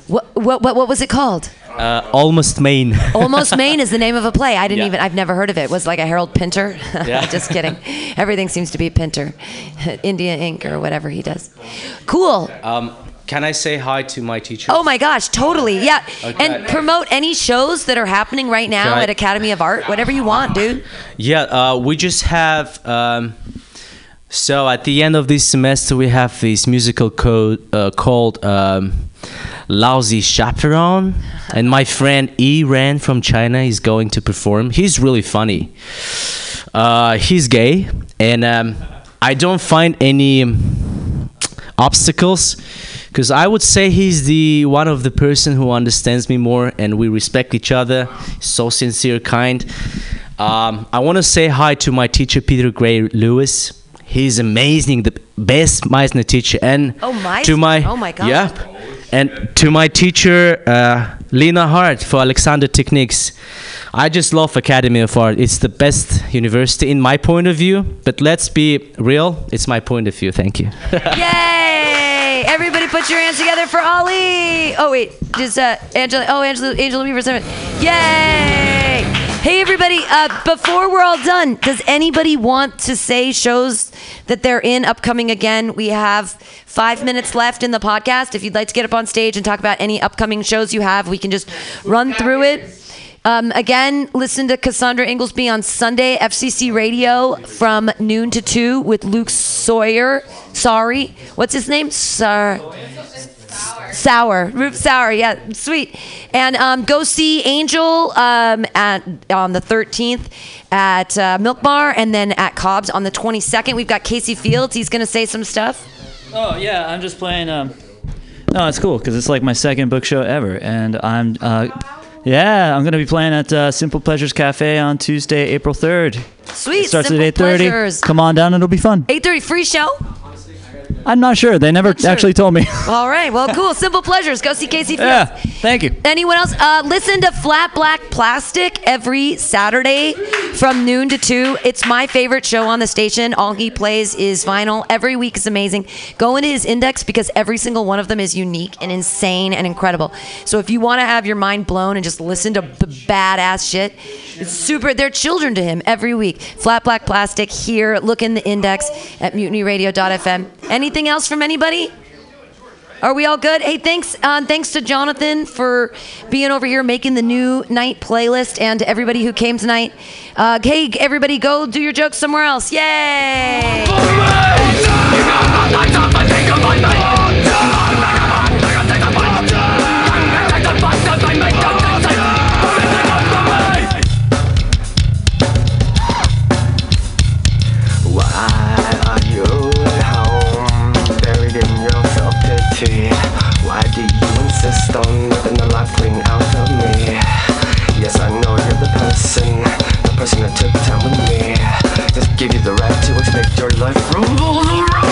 What what what, what was it called? Uh, Almost Maine. Almost Maine is the name of a play. I didn't Yeah. even. I've never heard of it. Was like a Harold Pinter? Yeah. Just kidding. Everything seems to be Pinter, India Ink or whatever he does. Cool. Um, can I say hi to my teacher? Oh my gosh, totally. Yeah. Okay. And promote any shows that are happening right now Right. at Academy of Art. Whatever you want, dude. Yeah, uh, we just have. Um, so at the end of this semester, we have this musical code uh, called um, "Drowsy Chaperone," and my friend E Ran from China is going to perform. He's really funny. Uh, he's gay, and um, I don't find any um, obstacles because I would say he's the one of the person who understands me more, and we respect each other. So sincere, kind. Um, I want to say hi to my teacher Peter Gray Lewis. He's amazing, the best Meisner teacher, and Oh, Meisner? to my Oh, my God. Yep. And to my teacher uh, Lena Hart for Alexander Techniques. I just love Academy of Art. It's the best university in my point of view. But let's be real. It's my point of view. Thank you. Yay! Everybody put your hands together for Ali. Oh wait, just uh, Angela. Oh, Angela, Angela Weaver. Yay! Hey everybody! Uh, before we're all done, does anybody want to say shows that they're in upcoming again? We have five minutes left in the podcast. If you'd like to get up on stage and talk about any upcoming shows you have, we can just run through it. Um, again, listen to Cassandra Inglesby on Sunday, FCC Radio from noon to 2 with Luke Sawyer. Sorry. What's his name? Sir. Sour. Roof Sour. Yeah, sweet. And um, go see Angel um, at, on the 13th at uh, Milk Bar and then at Cobb's on the 22nd. We've got Casey Fields. He's going to say some stuff. Oh yeah, I'm just playing. Um, no, it's cool because it's like my second book show ever, and I'm uh, Yeah, I'm gonna be playing at uh, Simple Pleasures Cafe on Tuesday, April 3rd. Sweet. It starts Simple at 8:30. Pleasures. Come on down, it'll be fun. 8:30 free show. I'm not sure. They never actually told me. All right. Well, cool. Simple pleasures. Go see Casey Fields. yeah. Thank you. Anyone else? Uh, listen to Flat Black Plastic every Saturday from noon to 2. It's my favorite show on the station. All he plays is vinyl. Every week is amazing. Go into his index because every single one of them is unique and insane and incredible. So if you want to have your mind blown and just listen to the badass shit, it's super. They're children to him every week. Flat Black Plastic here. Look in the index at mutinyradio.fm. Anything else from anybody? Are we all good? Hey, thanks, uh, thanks to Jonathan for being over here making the new night playlist, and to everybody who came tonight. Uh, hey, everybody, go do your jokes somewhere else! Yay! On ripping the life ring out of me? Yes, I know you're the person, the person that took time with me. Just give you the right to expect your life rumble the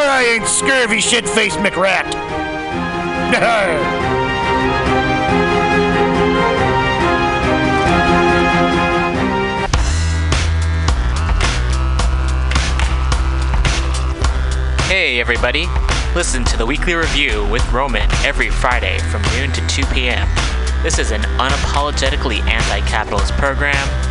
I ain't scurvy shit-faced McRat. Hey, everybody. Listen to the weekly review with Roman every Friday from noon to 2 p.m. This is an unapologetically anti capitalist program.